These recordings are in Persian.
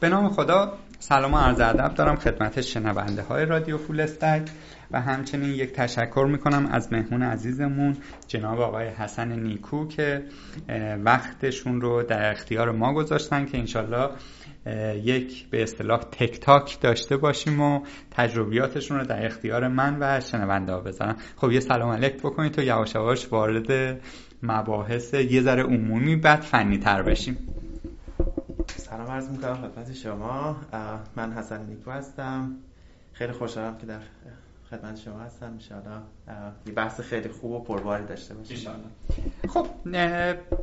به نام خدا سلام و عرض ادب دارم خدمت شنونده های رادیو فول استک و همچنین یک تشکر می‌کنم از مهمون عزیزمون جناب آقای حسن نیکو که وقتشون رو در اختیار ما گذاشتن که انشالله یک به اصطلاح تک تاک داشته باشیم و تجربیاتشون رو در اختیار من و شنونده ها بذارم خب یه سلام علیک بکنید تو یواش یواش وارد مباحث یه ذره عمومی بعد فنی تر بشیم. سلام عرض می‌کنم خدمت شما. من حسن نیکو هستم. خیلی خوشحالم که در خدمت شما هستم. انشاءالله یه بحث خیلی خوب و پرباری داشته باشیم. خب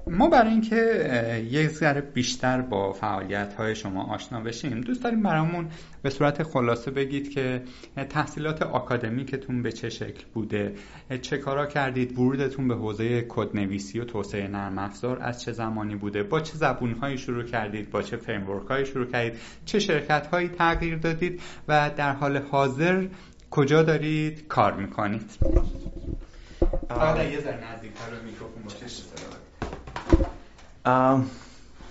ما برای اینکه یک ذره بیشتر با فعالیت های شما آشنا بشیم دوست داریم برامون به صورت خلاصه بگید که تحصیلات آکادمیکتون به چه شکل بوده؟ چه کارا کردید؟ ورودتون به حوزه کدنویسی و توسعه نرم افزار از چه زمانی بوده؟ با چه زبونهایی شروع کردید؟ با چه framework هایی شروع کردید؟ چه شرکت هایی تغییر دادید؟ و در حال حاضر کجا دارید کار می‌کنید؟ یه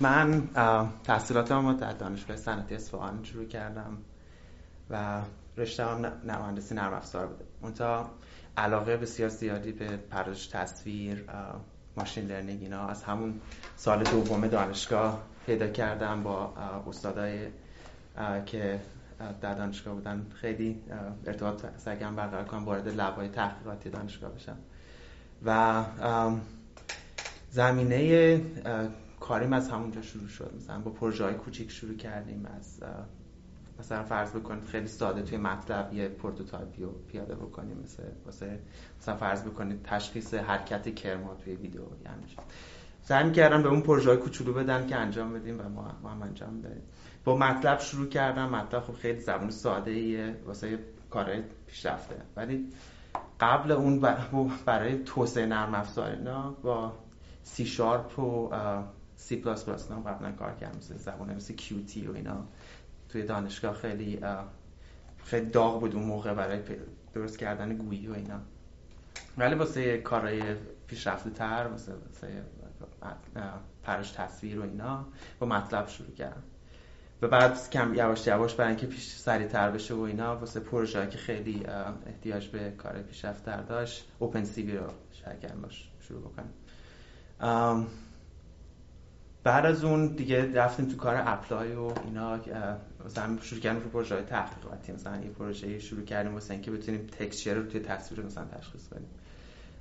من تحصیلاتم در دانشگاه صنعتی اصفهان شروع کردم و رشته هم مهندسی نرم افزار بوده. منتها علاقه بسیار زیادی به پردازش تصویر ماشین لرنینگ اینا از همون سال دوم دانشگاه پیدا کردم با استادای که در دانشگاه بودن. خیلی ارتباط محکم برقرار کنم وارد lab های تحقیقاتی دانشگاه بشم. و زمینه کاریم از همونجا شروع شد. مثلا با پروژه های کوچیک شروع کردیم از مثلا فرض بکنید خیلی ساده توی MATLAB یه prototype ی رو پیاده بکنیم. مثل واسه مثلا فرض بکنید تشخیص حرکت کرما توی ویدیو. یعنی سعی می‌کردن به اون پروژه های کوچولو بدن که انجام بدیم و ما, هم انجام داریم با MATLAB شروع کردم. MATLAB خب خیلی زبان ساده ایه واسه کارهای پیشرفته. ولی قبل اون برای توسعه نرم افزار اینا با C sharp و C plus plus قبلا کار کردم. مثل زبان مثل Qt و اینا. توی دانشگاه خیلی خیلی داغ بود اون موقع برای درست کردن گویی و اینا. ولی واسه کارهای پیشرفته تر واسه, واسه پرش تصویر و اینا با مطلب شروع کردم. و بعد کم یواش یواش برای اینکه پیش تر بشه و اینا واسه پروژه که خیلی احتیاج به کار پیشرفت داشت اوپن سی بی رو شرکت باش شروع بکنیم. بعد از اون دیگه رفتیم تو کار اپلای و اینا مثلا شروع کردیم تو پروژه های تحقیقاتی مثلا یه پروژه شروع کردیم واسه اینکه بتونیم تکسچر رو توی تصویر مثلا تشخیص بدیم.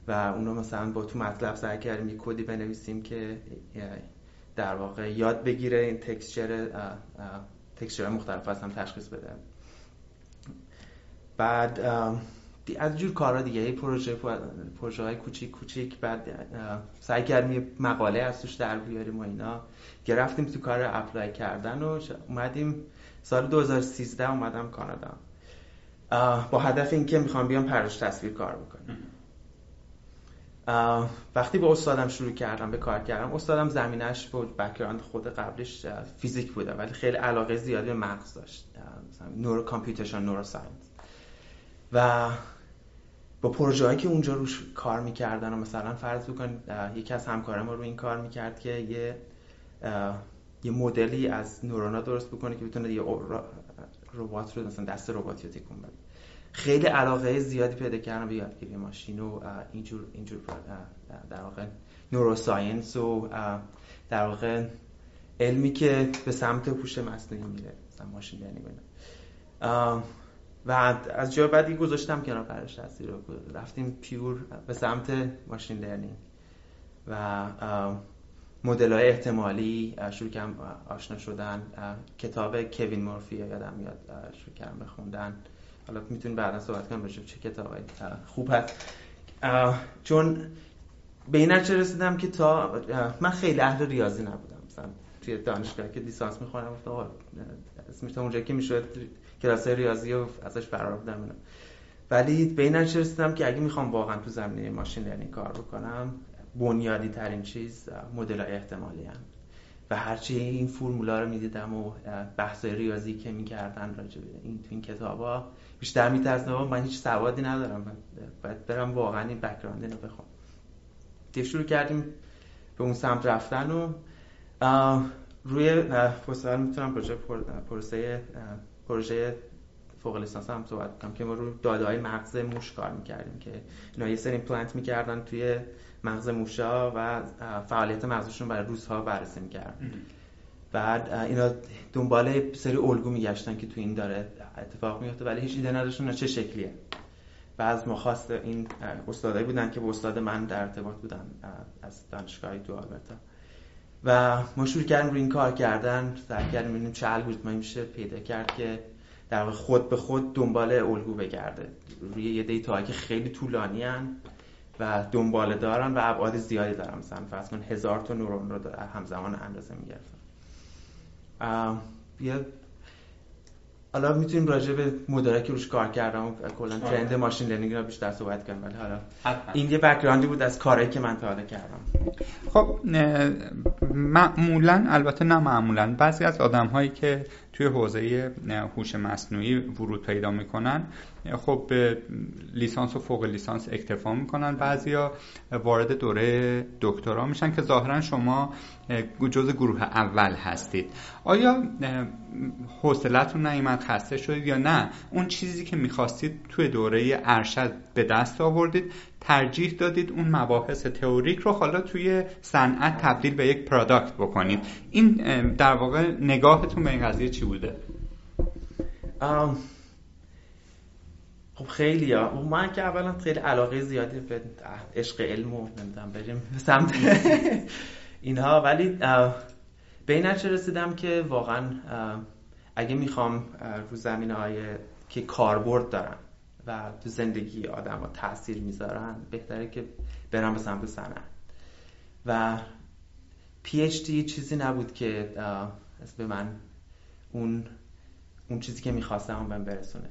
و اونو مثلا با تو مطلب سعی کردیم یه کدی بنویسیم که در واقع یاد بگیره این تکسچر تکسچر مختلف هم تشخیص بده. بعد از جور کارا دیگه ای پروژه پروژه های کوچیک کوچیک بعد سعی کردیم یه مقاله از توش در بیاریم و اینا. گرفتیم تو کار apply کردن و اومدیم سال 2013 اومدم کانادا. با هدف اینکه می‌خوام بیام پردازش تصویر کار بکنم. وقتی با استادم شروع کردم به کار کردم استادم زمینش با background خود قبلش فیزیک بوده ولی خیلی علاقه زیادی به مغز داشت. مثلا neuro computation neuroscience و با پروژه که اونجا روش کار می‌کردن و مثلا فرض بکن یکی از همکارم رو این کار می‌کرد که یه یه مدلی از نورونا درست بکنه که بتونه یه ربات رو مثلا دست رباتی رو تکون بده. خیلی علاقه زیادی پیدا کردم به یادگیری ماشین و اینجور اینجور در واقع نوروساینس و در واقع علمی که به سمت هوش مصنوعی میره مثلا ماشین لرنینگ و از جای بعدی گذاشتم کنار پرش تصویر رو. رفتیم پیور به سمت ماشین لرنینگ و مدل های احتمالی شروع کردم آشنا شدن کتاب کوین مورفی یادم میاد شروع کردم بخوندن. حالا می‌تونیم بعدا صحبت کنیم راجع چه کتابی خوب هست. چون به این نتیجه رسیدم که تا من خیلی اهل ریاضی نبودم. مثلا توی دانشگاه که لیسانس می‌خونم گفتم آقا اسمش تا اونجایی که می‌شد کلاس ریاضی و ازش فرار بودم ولی به این نتیجه رسیدم که اگه می‌خوام واقعا تو زمینه ماشین لرنینگ کار بکنم بنیادی ترین چیز مدل احتمالی هم. و هرچی این فرمولا رو می‌دیدم و بحث ریاضی که می‌کردن راجع به این تو این کتابا بیشتر میترسم من هیچ سوادی ندارم. باید برم واقعا این بکراند رو بخوام. دیگه شروع کردیم به اون سمت رفتن و روی پستال می‌تونم پروژه پروسه پروژه فوق لیسانس هم صحبت کنم که ما روی داده های مغز موش کار می‌کردیم که اینا یه سری ایمپلنت می‌کردن توی مغز موشا و فعالیت مغزشون برای روزها بررسی می‌کردن. بعد اینا دنبال سری الگو میگشتن که تو این داره اتفاق میفته ولی هیچ ایده نداشتن چه شکلیه. و از مخواست این استادایی بودن که با استاد من در ارتباط بودن از دانشگاه دو آلبرتا. و ما شروع کردیم روی این کار کردن سعی کردیم ببینیم چه الگوریتمی میشه پیدا کرد که در خود به خود دنبال الگو بگرده. روی یه دیتا که خیلی طولانی هن و دنباله دارن و ابعاد زیادی دارن. مثلا فرض کن هزار تا نورون رو همزمان اندازه می‌گرفتن. یه حالا می‌تونیم راجع به مدارکی روش کار کردم و کلا ترند ماشین لرنینگ رو بیشتر صحبت کنیم ولی حالا این یه بک‌گراندی بود از کارهایی که من تا حالا کردم. خب معمولا البته نه معمولا بعضی از آدم هایی که توی حوزه هوش مصنوعی ورود پیدا می‌کنن خب به لیسانس و فوق لیسانس اکتفا می‌کنن بعضیا وارد دوره دکترا میشن که ظاهرا شما جز گروه اول هستید. آیا حوصلتون نیامد خسته شدید یا نه؟ اون چیزی که می‌خواستید توی دوره ارشد به دست آوردید ترجیح دادید اون مباحث تئوریک رو حالا توی صنعت تبدیل به یک پروداکت بکنید. این در واقع نگاهتون به این قضیه چی بوده؟ خب خیلی ها. من که اولا خیلی علاقه زیادی به عشق علم و نمی‌دونم بریم سمت اینها. ولی به این رسیدم که واقعا اگه می‌خوام رو زمینه های که کاربرد دارن و تو زندگی آدم ها تاثیر می‌ذارن بهتره که برم به سمت صنعت. و پی اچ دی چیزی نبود که به من اون اون چیزی که می‌خواستم بهم برسونه.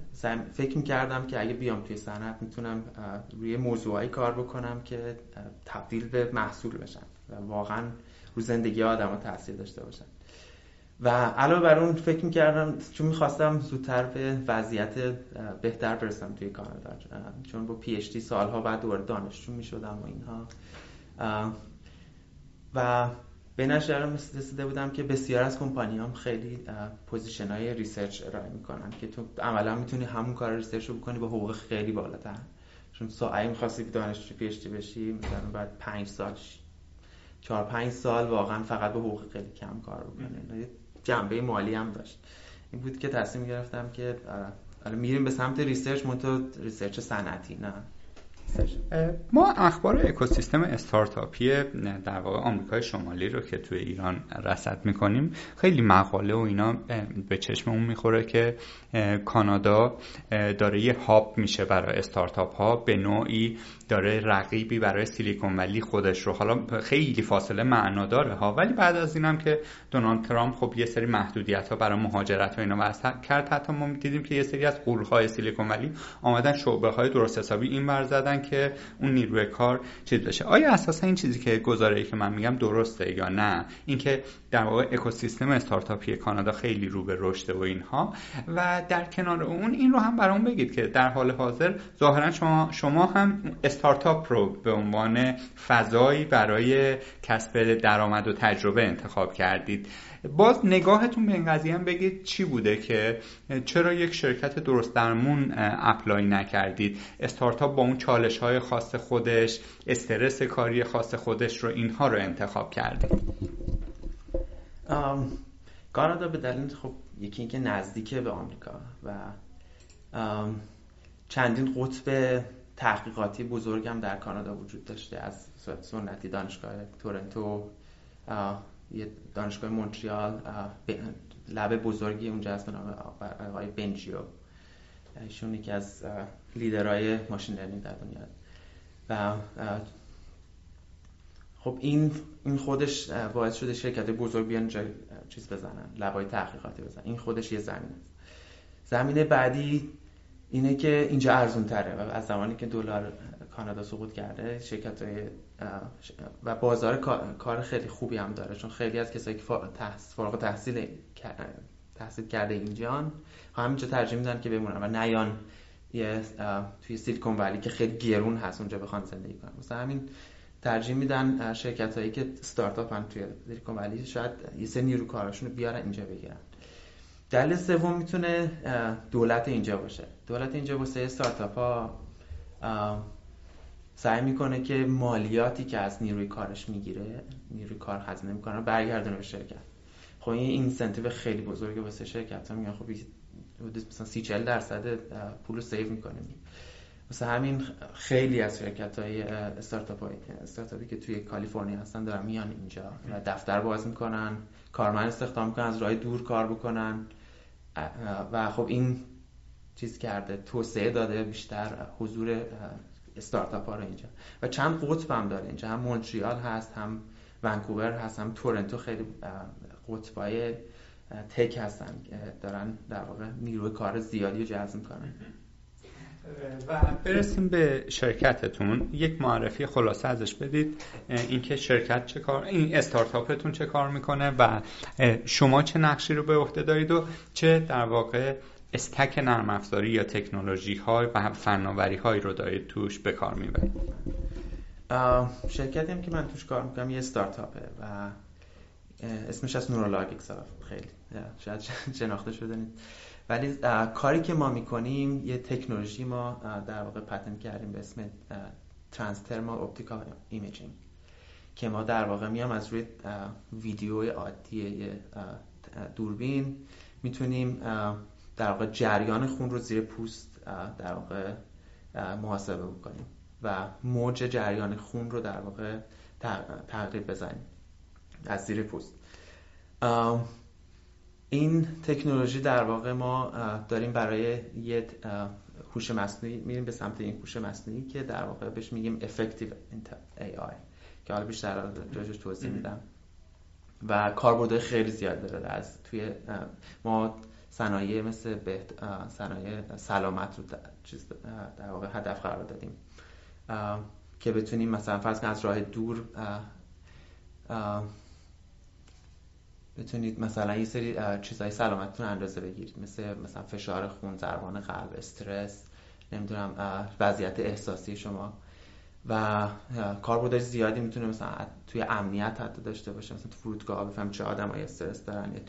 فکر می‌کردم که اگه بیام توی صنعت می‌تونم روی موضوعی کار بکنم که تبدیل به محصول بشن و واقعا رو زندگی آدم ها تاثیر داشته باشن و علاوه بر اون فکر می‌کردم چون می‌خواستم زودتر به وضعیت بهتر برسم توی کانادا چون با PhD سالها بعد دوباره دانشجو می‌شدم و اینها. و به نظرم رسیده بودم که بسیاری از کمپانی هم خیلی position های research ارائه می‌کنن که تو عملا می‌تونی همون کار research رو بکنی با حقوق خیلی بالاتر. چون ساعی می‌خواستی دانشجو PhD بشی مثلا بعد پنج سال چهار پنج سال واقعا فقط به حقوق خیلی کم کار بکنی. جنبه مالی هم داشت. این بود که تصمیم گرفتم که میریم به سمت research منتها research صنعتی نه؟ ما اخبار اکوسیستم استارتاپی در واقع آمریکای شمالی رو که توی ایران رصد می‌کنیم خیلی مقاله و اینا به چشممون می‌خوره که کانادا داره یه hub میشه برای استارتاپ ها به نوعی داره رقیبی برای سیلیکون ولی خودش رو. حالا خیلی فاصله معنا داره ها. ولی بعد از اینم که دونالد ترامپ خب یه سری محدودیت ها برای مهاجرت و اینا وضع کرد. حتی ما دیدیم که یه سری از قول های سیلیکون ولی آمدن شعبه های درست حسابی این ور زدن که اون نیروی کار چیز بشه. آیا اساسا این چیزی که گزاره‌ای که من میگم درسته یا نه؟ اینکه در واقع اکوسیستم استارتاپی کانادا خیلی رو به رشد و اینها. و در کنار اون این رو هم برام بگید که در حال حاضر ظاهرا شما شما هم استارتاپ رو به عنوان فضایی برای کسب درآمد و تجربه انتخاب کردید. باز نگاهتون به این قضیه هم بگید چی بوده که چرا یک شرکت درست درمون اپلای نکردید؟ استارتاپ با اون چالش های خاص خودش استرس کاری خاص خودش رو اینها رو انتخاب کردید. کانادا به دلیل خب یکی اینکه نزدیکه به آمریکا و چندین قطب تحقیقاتی بزرگم در کانادا وجود داشته از سنتی دانشگاه تورنتو یه دانشگاه مونتریال لب بزرگی اونجا هست به نام آقای بنجیو. ایشون یکی از لیدرهای ماشین لرنینگ در دنیا. و خب این این خودش باعث شده شرکت بزرگ بیان جای چیز بزنن لبای تحقیقاتی بزنن. این خودش یه زمینه زمینه بعدی اینه که اینجا ارزون تره و از زمانی که دلار کانادا سقوط کرده شرکت های و بازار کار خیلی خوبی هم داره. چون خیلی از کسایی که فارغ تحصیل تحصیل کرده اینجان همینجا ترجیح میدن که بمونن و نیان یه توی سیلیکون ولی که خیلی گرون هست اونجا بخوان زندگی کنن. مثلا همین ترجیح میدن شرکت هایی که ستارتاپ هم توی سیلیکون ولی شاید یه سری نیرو کاراشون رو بیارن اینجا بگیرن. دلیل سوم می‌تونه دولت اینجا باشه. دولت اینجا واسه استارتاپ ها سعی می‌کنه که مالیاتی که از نیروی کارش می‌گیره نیروی کار هزینه می‌کنه برگردونه به شرکت. خب این incentive خیلی بزرگه واسه شرکت ها میگن خب مثلا 30 40 درصد پول رو save می‌کنیم مثلا همین خیلی از شرکت های استارتاپ های استارتاپی که توی کالیفرنیا هستن دارن میان اینجا. و دفتر باز می‌کنن کارمند استخدام می‌کنن از راه دور کار بکنن. و خب این چیز کرده توسعه داده بیشتر حضور استارتاپ ها رو اینجا. و چند قطب هم داره اینجا. هم مونتریال هست هم ونکوور هست هم تورنتو خیلی قطبای تک هستن دارن در واقع نیروی کار زیادی رو جذب می‌کنن. و برسیم به شرکتتون. یک معرفی خلاصه ازش بدید. اینکه شرکت چه کار این استارتاپتون چه کار می‌کنه و شما چه نقشی رو به عهده دارید و چه در واقع استک نرم افزاری یا تکنولوژی های و فناوری هایی رو دارید توش به کار می‌برید. شرکتی که من توش کار می‌کنم یه استارتاپه و اسمش از نورولاگیکس خیلی شاید شناخته شده نیست ولی کاری که ما می‌کنیم یه تکنولوژی ما در واقع patent کردیم به اسم transdermal optical imaging که ما در واقع میایم از روی ویدیو عادی دوربین. می‌تونیم در واقع جریان خون رو زیر پوست در واقع محاسبه بکنیم و موج جریان خون رو در واقع تقریب بزنیم از زیر پوست. این تکنولوژی در واقع ما داریم برای یه هوش مصنوعی میریم به سمت این هوش مصنوعی که در واقع بهش میگیم effective AI که حالا بیشتر راجعش توضیح میدم. و کاربردهای خیلی زیاد داره از توی ما صنایع مثل صنایع سلامت رو چیز در واقع هدف قرار دادیم. که بتونیم مثلا فرض از راه دور بتونید مثلا یه سری چیزای سلامتتون اندازه بگیرید. مثل مثلا فشار خون ضربان قلب استرس نمی‌دونم وضعیت احساسی شما. و کاربردهای زیادی می‌تونه مثلا توی امنیت حتی داشته باشه. مثلا تو فرودگاه بفهم چه آدمای استرس دارن یا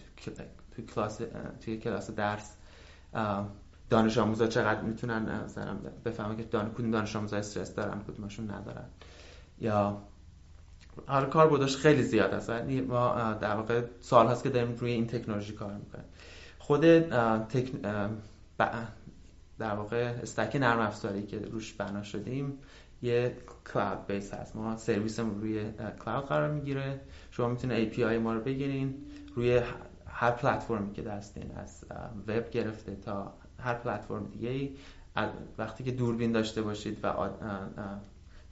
توی کلاس توی کلاس درس دانش آموزا چقدر می‌تونن مثلا بفهمن که دان کدوم دانش آموزا استرس دارن کدومشون ندارن. یا حالا کار بودش خیلی زیاد است ما در واقع سال هست که داریم روی این تکنولوژی کار می‌کنیم. خود تک... در واقع استک نرم افزاری که روش بنا شدیم یه کلاود بیس هست. ما سرویسمون روی کلاود قرار می‌گیره. شما می‌تونید API ما رو بگیرین. روی هر پلتفرمی که دستین از وب گرفته تا هر پلتفرم دیگه ای وقتی که دوربین داشته باشید و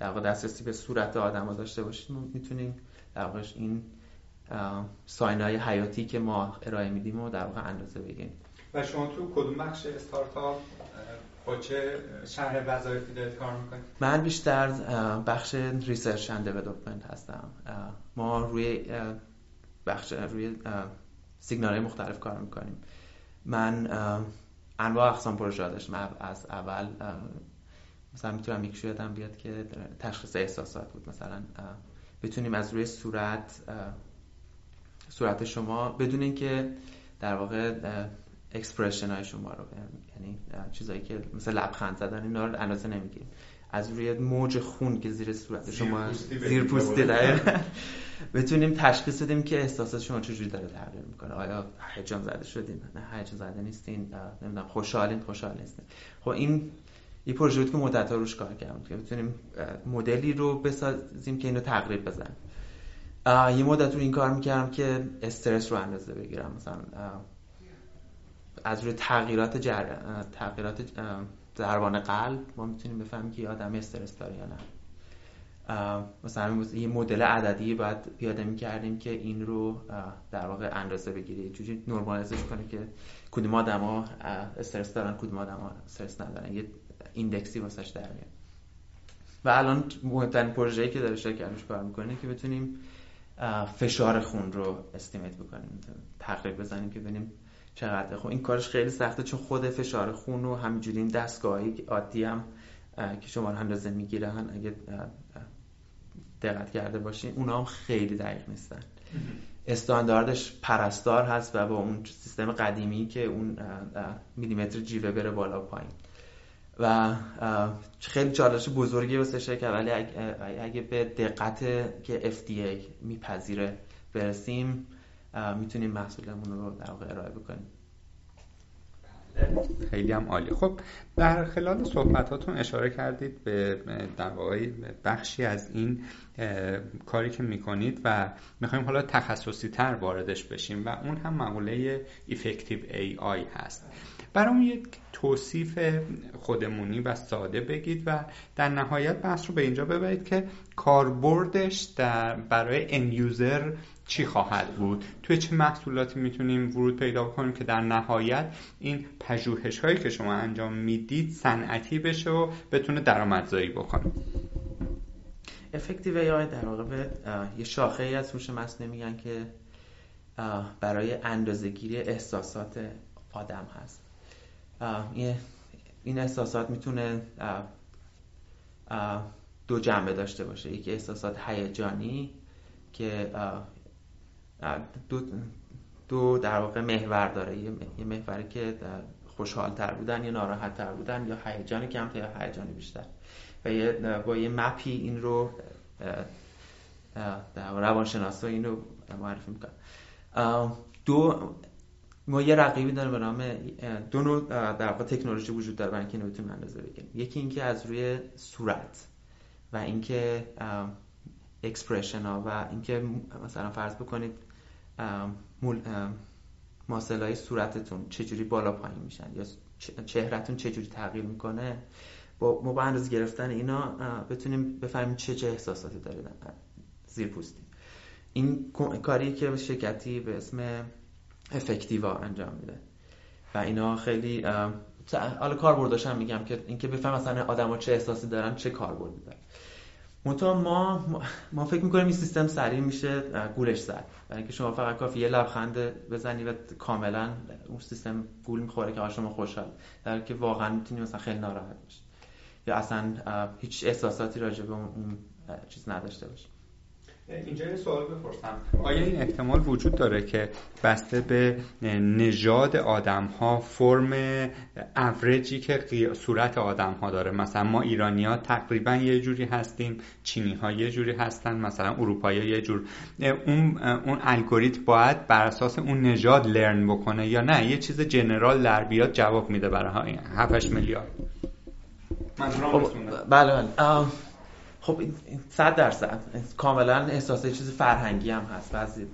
در واقع دسترسی به صورت آدم ها داشته باشید. می‌تونیم در واقع این sign های حیاتی که ما ارائه میدیم و در واقع اندازه بگیریم و شما تو کدوم بخش استارتاپ با چه شرح وظایفی دارید کار می‌کنید؟ من بیشتر بخش research and development هستم. ما روی بخش روی سیگنال مختلف کار می‌کنیم. من انواع اقسام پروژه داشتم. از اول مثلا می‌تونم یک یادم بیاد که تشخیص احساسات بود. مثلا بتونیم از روی صورت صورت شما بدون اینکه در واقع اکسپرشن های شما رو یعنی چیزایی که مثل لبخند زدن اینا رو اندازه نمی‌گیریم. از روی موج خون که زیر صورت شما زیر پوستی بتونیم تشخیص بدیم که احساسات شما چجوری داره تغییر می‌کنه. آیا هیجان زده شدین؟ نه هیجان زده نیستین. نمی‌دونم خوشحالین خوشحال نیستین. خب این این پروژه بود که مدت ها روش کار کردم که بتونیم مدلی رو بسازیم که اینو تقریب بزن یه مدت رو این کار می‌کردم که استرس رو اندازه بگیرم. مثلا از روی تغییرات جر... تغییرات ضربان قلب ما می‌تونیم بفهمیم که آدم استرس داره یا نه. مثلا یه مدل عددی باید پیاده می‌کردیم که این رو در واقع اندازه بگیره جوری نرمالایزش کنه که کدوم آدما استرس دارن کدوم آدما استرس ندارن. یه ایندکسی واسش در میاد. و الان مهمترین پروژه‌ای که داره شرکت کار می‌کنه که بتونیم فشار خون رو استیمیت بکنیم تقریب بزنیم که ببینیم چقدر. خب این کارش خیلی سخته چون خود فشار خون رو همینجوری این دستگاهی عادی هم که شما رو اندازه می‌گیرن اگه دقت کرده باشین اونا هم خیلی دقیق نیستن. استانداردش پرستار هست و با اون سیستم قدیمی که اون میلیمتر جیوه بره بالا و پایین. و خیلی چالش بزرگی واسه شرکت. ولی اگه به دقت که FDA میپذیره برسیم می‌تونیم محصولمون رو در واقع ارائه بکنیم. خیلی هم عالی. خب در خلال صحبتاتون اشاره کردید به در واقع بخشی از این کاری که می‌کنید و می‌خوایم حالا تخصصی تر واردش بشیم و اون هم مقوله افکتیو ای آی هست. برام یک توصیف خودمونی و ساده بگید و در نهایت بحث رو به اینجا ببرید که کاربردش در برای ان یوزر چی خواهد بود. توی چه محصولاتی می‌تونیم ورود پیدا کنیم که در نهایت این پژوهش هایی که شما انجام می‌دید صنعتی بشه و بتونه درآمدزایی بکنه. افکتیو ای در واقع به یه شاخه ای از هوش مصنوعی میگن که برای اندازهگیری احساسات آدم هست. این احساسات می‌تونه دو جنبه داشته باشه. یکی احساسات هیجانی که دو, دو در واقع محور داره. یه محوری که خوشحال تر بودن یا ناراحت تر بودن یا هیجان کمتر یا هیجان بیشتر. و یه با یه map ی این رو در روانشناسا این رو معرفی می‌کنن. دو ما یه رقیبی داره به نام دو نوع در واقع تکنولوژی وجود داره برای اینکه اینو بتونیم اندازه بگیریم. یکی اینکه از روی صورت و اینکه expression ها و اینکه مثلا فرض بکنید muscle های صورتتون چجوری بالا پایین میشن یا چهرتون چجوری تغییر می‌کنه با ما با اندازه گرفتن اینا بتونیم بفهمیم چه چه احساساتی داره زیر پوستی این کاری که شرکتی به اسم افکتیوا انجام میده. و اینا خیلی حالا کاربردش هم میگم که اینکه بفهم مثلا آدما چه احساسی دارن چه کاربردی دارن. منتها ما ما فکر می‌کنیم این سیستم سریع میشه گولش زد برای اینکه شما فقط کافی یه لبخند بزنی و کاملا اون سیستم گول می‌خوره که شما خوشحال. در که واقعا می‌تونی مثلا خیلی ناراحت باشی یا اصلا هیچ احساساتی راجع به اون چیز نداشته باشی. اینجا یه سوال بپرسم. آیا این احتمال وجود داره که بسته به نژاد آدم ها فرم اوریجی که صورت آدم ها داره؟ مثلا ما ایرانی ها تقریبا یه جوری هستیم چینی ها یه جوری هستن مثلا اروپایی یه جور اون اون الگوریتم باید بر اساس اون نژاد learn بکنه یا نه؟ یه چیز general در بیاد جواب میده برای 7 میلیارد. خب، بله بله. خب صد درصد. کاملا احساس چیز فرهنگی هم هست. بعضی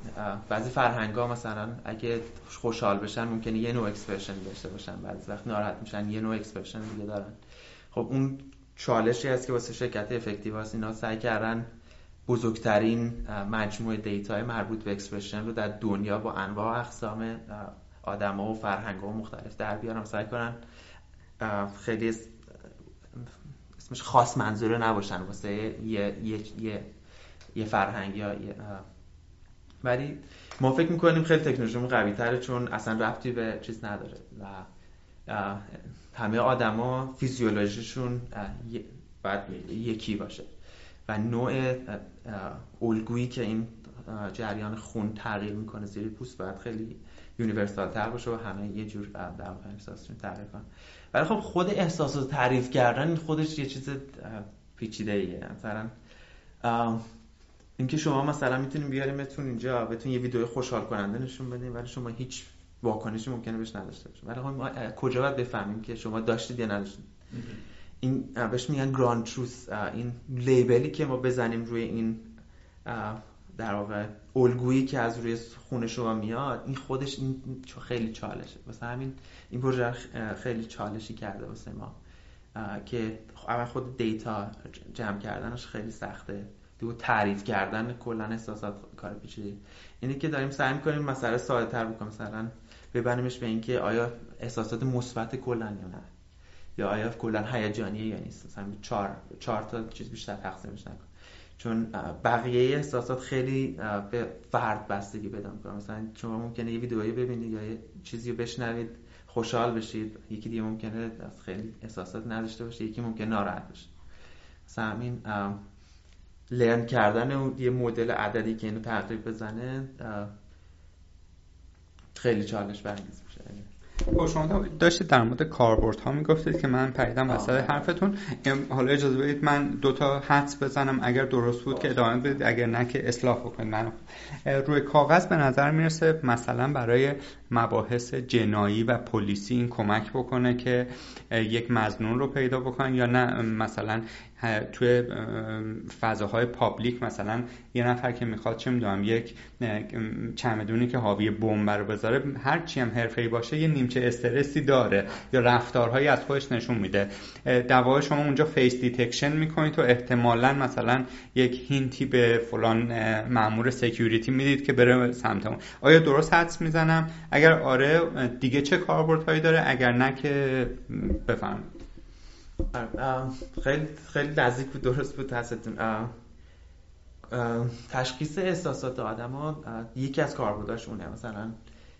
بعضی فرهنگ ها مثلا اگه خوشحال بشن ممکنه یه نوع expression داشته باشن. بعضی وقت ناراحت میشن یه نوع expression دیگه دارن. خب اون چالشی هست که واسه شرکت Affectiva هست. اینا سعی کردن بزرگترین مجموعه دیتا مربوط به expression رو در دنیا با انواع اقسام آدما و فرهنگ ها مختلف در بیارن. سعی کنن خیلی اسمش خاص منظوره نباشن واسه یه یه یه, یه فرهنگ یا ولی ما فکر می‌کنیم خیلی تکنولوژیمون قوی تره چون اصلا ربطی به چیز نداره و همه آدما فیزیولوژیشون باید یکی باشه و نوع الگویی که این جریان خون تغییر می‌کنه زیر پوست باید خیلی یونیورسال تر باشه و همه یه جور در احساسشون تغییر کنن. ولی خب خود احساس رو تعریف کردن خودش یه چیز پیچیده ایه مثلا اینکه شما مثلا می‌تونیم بیاریمتون اینجا بهتون یه ویدیو خوشحال کننده نشون بدیم ولی شما هیچ واکنشی ممکنه بهش نداشته باشید. ولی خب ما کجا باید بفهمیم که شما داشتید یا نداشتید؟ این بهش میگن گراند تروس این لیبلی که ما بزنیم روی این در واقع الگویی که از روی خون شما میاد این خودش این خیلی چالشه. واسه همین این پروژه خیلی چالشی کرده واسه ما. که اول خود دیتا جمع کردنش خیلی سخته. دو تعریف کردن کلا احساسات کار پیچیده. اینه که داریم سعی می‌کنیم مسئله ساده تر بکنیم. مثلا ببریمش به اینکه آیا احساسات مثبت کلا یا نه. یا آیا کلا هیجانیه یا نیست. مثلا چهار چهار تا چیز بیشتر تقسیمش نکن. چون بقیه احساسات خیلی به فرد بستگی پیدا می‌کنه مثلا شما ممکنه یه ویدئویی ببینید یا یه چیزی رو بشنوید خوشحال بشید. یکی دیگه ممکنه خیلی احساسات نداشته باشه یکی ممکنه ناراحت بشه. مثلا همین لرن کردن یه مدل عددی که اینو تقریب بزنه خیلی چالش برانگیز میشه خب شما داشتید در مورد کاربرد ها می‌گفتید که من پریدم وسط حرفتون. حالا اجازه بدید من دوتا حدس بزنم اگر درست بود که ادامه بدید اگر نه که اصلاح بکنید. من روی کاغذ به نظر می‌رسه مثلا برای مباحث جنایی و پلیسی این کمک بکنه که یک مزنون رو پیدا بکنن یا نه. مثلا توی فضاهای پابلیک مثلا یه نفر که می‌خواد چه می‌دونم یک چمدونی که حاوی بمب رو بذاره هر چی هم حرفه‌ای باشه یه نیمچه استرسی داره یا رفتارهایی از خودش نشون میده. دوای شما اونجا face detection می‌کنید و احتمالا مثلا یک hint ی به فلان مامور security می‌دید که بره سمت آیا درست حدس می‌زنم؟ اگر آره دیگه چه کاربردهایی داره؟ اگر نه که بفرمایید. خیلی خیلی نزدیک بود درست بود حستون تشخیص احساسات آدم ها یکی از کاربرداش اونه. مثلا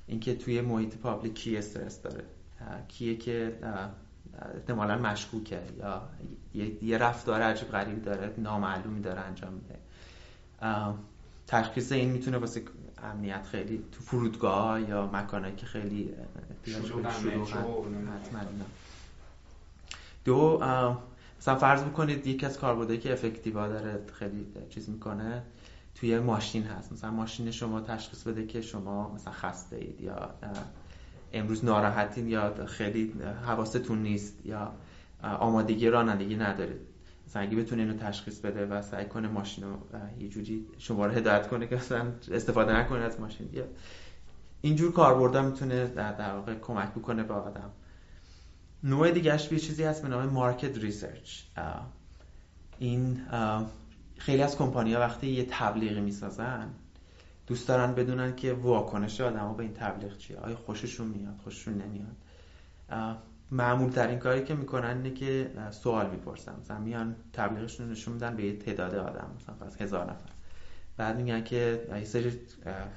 اینکه توی محیط پابلیک کی استرس داره. کیه که احتمالا مشکوکه یا یه رفتار عجیب غریبی داره نامعلومی داره انجام میده. تشخیص این می‌تونه واسه امنیت خیلی تو فرودگاه یا مکانهایی که خیلی شلوغ حتما دو مثلا فرض بکنید یکی از کاربردهایی که افکتیوا داره خیلی چیز می‌کنه توی ماشین هست. مثلا ماشین شما تشخیص بده که شما مثلا خسته اید یا امروز ناراحتین یا خیلی حواستون نیست یا آمادگی رانندگی ندارید. مثلا اگه بتونه اینو تشخیص بده و سعی کنه ماشین رو یه جوری شما رو هدایت کنه که مثلا استفاده نکنید از ماشین. یا اینجور کاربردها می‌تونه در واقع کمک بکنه به آدم. نوع دیگهش یه چیزی هست به نام market research این خیلی از کمپانی ها وقتی یه تبلیغی می‌سازن دوست دارن بدونن که واکنش آدم ها به این تبلیغ چیه. آیا خوششون میاد خوششون نمیاد. معمول ترین کاری که می‌کنن اینه که سوال می‌پرسن. مثلا میان تبلیغشون نشون میدن به یه تعداد آدم مثلا هزار نفر. بعد میگن که یه سری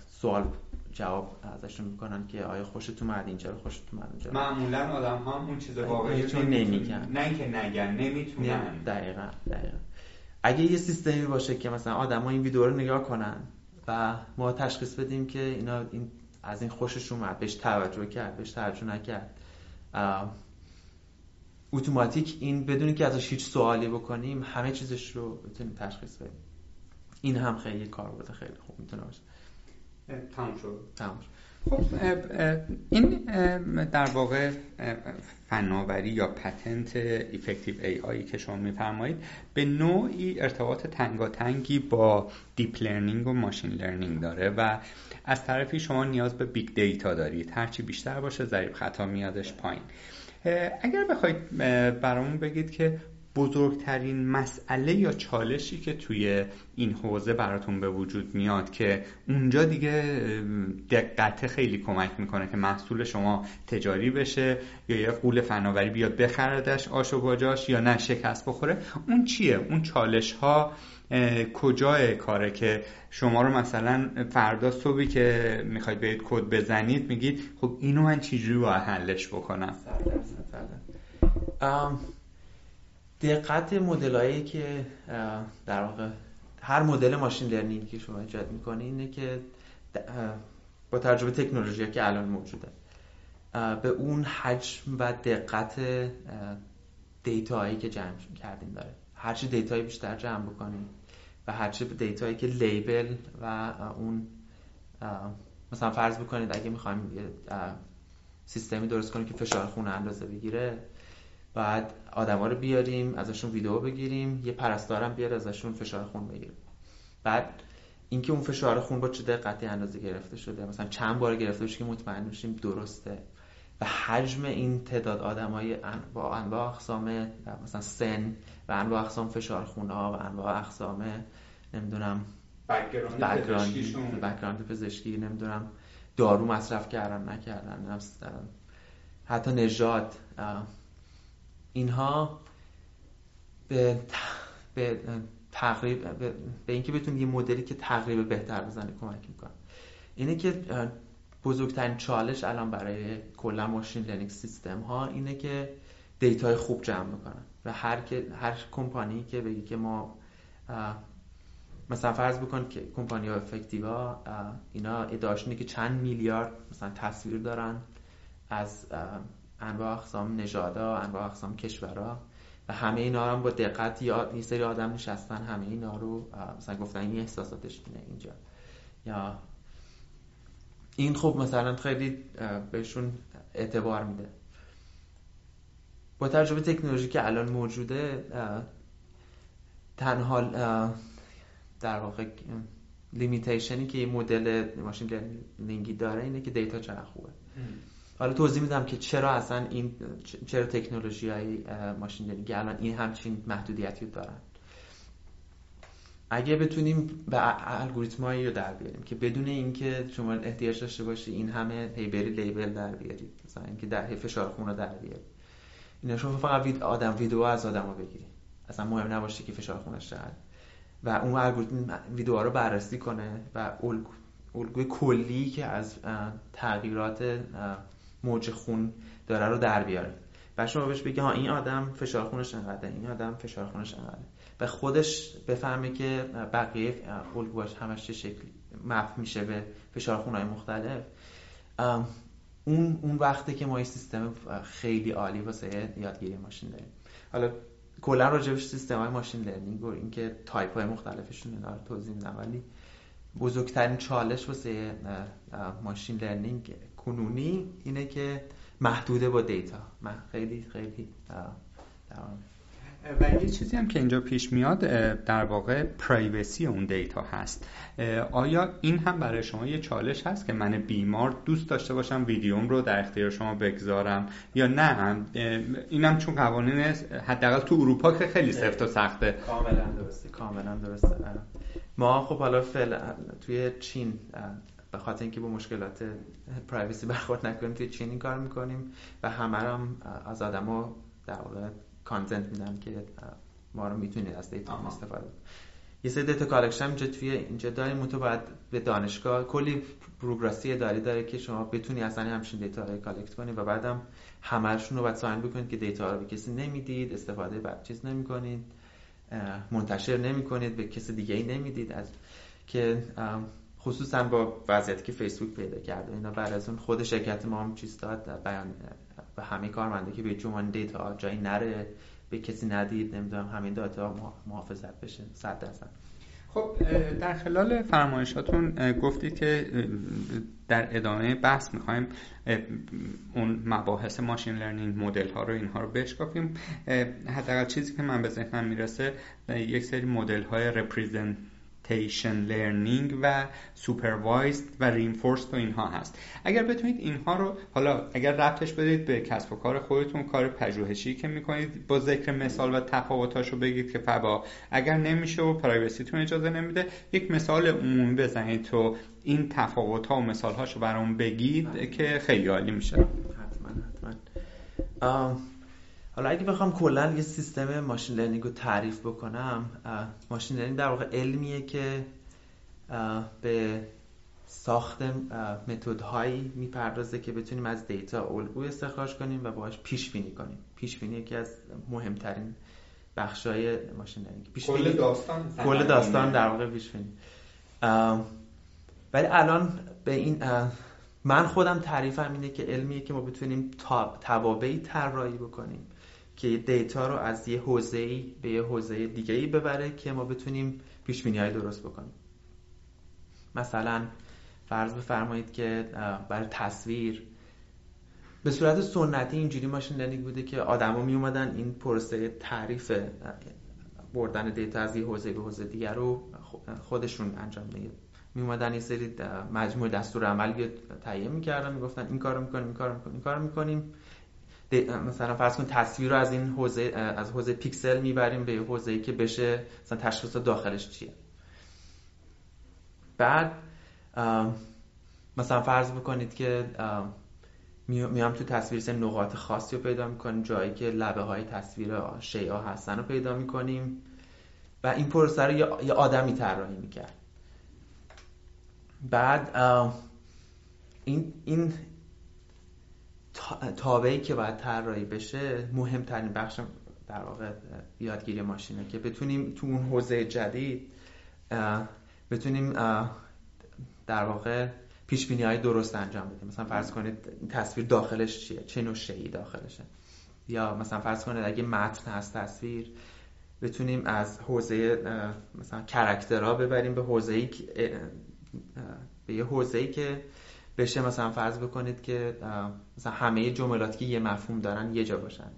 سوال جواب ازشون می‌کنن که آیا خوشتون اومد؟ اینجا خوشتون اومد؟ اونجا. معمولا آدم ها اون چیز واقعی رو نمیگن. نه که نگن نمی‌تونن. دقیقا دقیقا. اگه یه سیستمی باشه که مثلا آدم ها این ویدیو رو نگاه کنن و ما تشخیص بدیم که اینا این از این خوشش اومد بهش توجه کرد بهش توجه نکرد اتوماتیک این بدونی که ازش هیچ سوالی بکنیم همه چیزش رو بتونیم تشخیص بدیم. این هم خیلی کار بوده خیلی خوب می‌تونه باشه. تمام شد. تمام خب این در واقع فناوری یا patent affective AI که شما میفرمایید به نوعی ارتباط تنگاتنگی با deep learning و machine learning داره و از طرفی شما نیاز به big data دارید. هرچی بیشتر باشه ضریب خطا میادش پایین. اگر بخواید برامون بگید که بزرگترین مسئله یا چالشی که توی این حوزه براتون به وجود میاد که اونجا دیگه دقت خیلی کمک می‌کنه که محصول شما تجاری بشه یا یه قول فناوری بیاد بخردش آش و باجاش یا نه شکست بخوره اون چیه؟ اون چالش ها کجای کاره که شما رو مثلا فردا صبحی که می‌خواید برید کد بزنید میگید خب اینو من چجوری باید حلش بکنم؟ دقت مدلایی که در واقع هر مدل machine learning که شما ایجاد می‌کنی اینه که با تجربه تکنولوژی که الان موجوده به اون حجم و دقت دیتایی که جمع کردیم داره. هرچی دیتایی بیشتر جمع بکنیم و هرچی دیتایی که label و اون مثلا فرض بکنید اگه می‌خوایم سیستمی درست کنیم که فشار خون اندازه بگیره بعد آدما رو بیاریم ازشون ویدیو بگیریم یه پرستارم بیار ازشون فشار خون بگیریم. بعد اینکه اون فشار خون با چه دقتی اندازه گرفته شده؟ مثلا چند بار گرفته بشه که مطمئن بشیم درسته. و حجم این تعداد آدمای با انواع اقسام مثلا سن و انواع اقسام فشار خون ها و انواع اقسام نمی‌دونم background پزشکی نمی‌دونم دارو مصرف کردن نکردن حتی نژاد اینها به به تقریب به, اینکه بتونید یه مدلی که تقریب بهتر بزنه کمک می‌کنه. اینه که بزرگترین چالش الان برای کلا machine learning سیستم ها اینه که data ی خوب جمع می‌کنن و هر که هر کمپانی که بگی که ما مثلا فرض بکن که کمپانی ها افکتیوا اینا ادعاشونه که چند میلیارد مثلا تصویر دارن از انواع اقسام نژادا انواع اقسام کشورها. و همه اینا هم با دقت یا یه سری آدم نشستن همه اینا رو مثلا گفتن این احساساتش اینه اینجا. یا این خب مثلا خیلی بهشون اعتبار میده. با تجربه تکنولوژی که الان موجوده تنها در واقع limitation ی که این مدل machine learning ی داره اینه که data چقدر خوبه. حالا توضیح میدم که چرا اصلا این چرا تکنولوژی های machine learning الان این همچین محدودیتی دارن. اگه بتونیم به الگوریتمایی رو در بیاریم که بدون اینکه شما احتیاج داشته باشی این همه heavy label در بیاری مثلا اینکه در فشار خون رو در بیاری. اینا شما فقط وید آدم ویدیو از آدم رو بگیری. اصلا مهم نباشه که فشار خونش چقدر. و اون الگوریتم ویدیوها رو بررسی کنه و الگوی کلی که از تغییرات موج خون داره رو در بیاره. و شما بهش بگی ها این آدم فشار خونش انقدره این آدم فشار خونش انقدره. و خودش بفهمه که بقیه الگوهاش همش چه شکلی مپ میشه به فشار خونهای مختلف. اون اون وقتی که ما این سیستم خیلی عالی واسه یادگیری ماشین داریم. حالا کلا راجبش سیستم های machine learning و اینکه تایپ های مختلفشون اینا رو توضیح میدم ولی بزرگترین چالش واسه machine learning کنونی اینه که محدوده با data. من خیلی خیلی و یه چیزی هم که اینجا پیش میاد در واقع privacy اون data هست. آیا این هم برای شما یه چالش هست که من بیمار دوست داشته باشم ویدیوم رو در اختیار شما بگذارم؟ یا نه اینم چون قوانین حداقل تو اروپا که خیلی سفت و سخته. کاملا درسته کاملا درسته. ما خب حالا فعلا توی چین به خاطر اینکه با مشکلات پرایوسی برخورد نکنیم توی چین این کار می‌کنیم و همه هم از آدما در واقع کانتنت میدن که ما رو می‌تونید از دیتا استفاده یه سری دیتا کالکشن اینجا توی اینجا داریم. تو باید به دانشگاه کلی پروگراسی داری داره که شما بتونی اصلا همچین دیتا رو کالکت کنید و بعدم همهشون رو باید ساین بکنید که دیتا رو به کسی نمی‌دید استفاده بعد چیز نمی‌کنید منتشر نمی‌کنید به کسی دیگه ای نمی‌دید. از که خصوصا با وضعیتی که فیسبوک پیدا کرده اینا بعد از اون خود شرکت ما هم چیز داد بیان و همه کارمنده که به جمان data جایی نره به کسی ندید نمی‌دونم همین data محافظت بشه صد درصد. خب در خلال فرمایشاتون گفتید که در ادامه بحث می‌خوایم اون مباحث machine learning مدل ها رو اینها رو بشکافیم. حداقل چیزی که من به ذهنم می‌رسه یک سری مدل های representation learning و supervised و reinforced و اینها هست. اگر بتونید اینها رو حالا اگر ربطش بدید به کسب و کار خودتون کار پژوهشی که می‌کنید با ذکر مثال و تفاوتاشو بگید که فبها اگر نمیشه و privacy تون اجازه نمیده یک مثال عمومی بزنید تو این تفاوت ها و مثال هاشو برام بگید که خیلی عالی میشه. حتما حتما. حالا اگه بخوام کلا یه سیستم machine learning رو تعریف بکنم machine learning در واقع علمیه که به ساخت متدهایی می‌پردازه که بتونیم از data الگوی استخراج کنیم و باهاش پیش بینی کنیم. پیش بینی یکی از مهمترین بخشای machine learning. پیش کل داستان. کل داستان در واقع پیش بینی ولی الان به این من خودم تعریفم اینه که علمیه که ما بتونیم توابعی طراحی بکنیم. که data رو از یه حوزه‌ای به یه حوزه دیگه‌ای ببره که ما بتونیم پیش های درست بکنیم. مثلا فرض بفرمایید که برای تصویر به صورت سنتی اینجوری machine learning بوده که آدما می اومدن این پروسه تعریف بردن data از یه حوزه به حوزه دیگر رو خودشون انجام میدن. می اومدن یه سری مجموعه دستور عملی تهیه می‌کردن می‌گفتن این کارو می‌کنیم این کارو می‌کنیم این کارو می‌کنیم. مثلا فرض کن تصویر رو از این حوزه از حوزه پیکسل می‌بریم به حوزه ای که بشه مثلا تشخیص داخلش چیه. بعد مثلا فرض بکنید که میام تو تصویر سه نقاط خاصی رو پیدا می‌کنیم جایی که لبه های تصویر شیعه هستن رو پیدا می‌کنیم و این پروسه رو یه آدمی طراحی می‌کرد. بعد این این تابعی که باید طراحی بشه مهمترین بخش در واقع یادگیری ماشینه که بتونیم تو اون حوزه جدید بتونیم در واقع پیش بینی های درست انجام بدیم. مثلا فرض کنید تصویر داخلش چیه؟ چه نوع شیعی داخلشه؟ یا مثلا فرض کنید اگه متن هست تصویر بتونیم از حوزه مثلا کرکترها ببریم به حوزه به یه حوزه که بشه مثلا فرض بکنید که مثلا همه جملاتی که یه مفهوم دارن یه جا باشن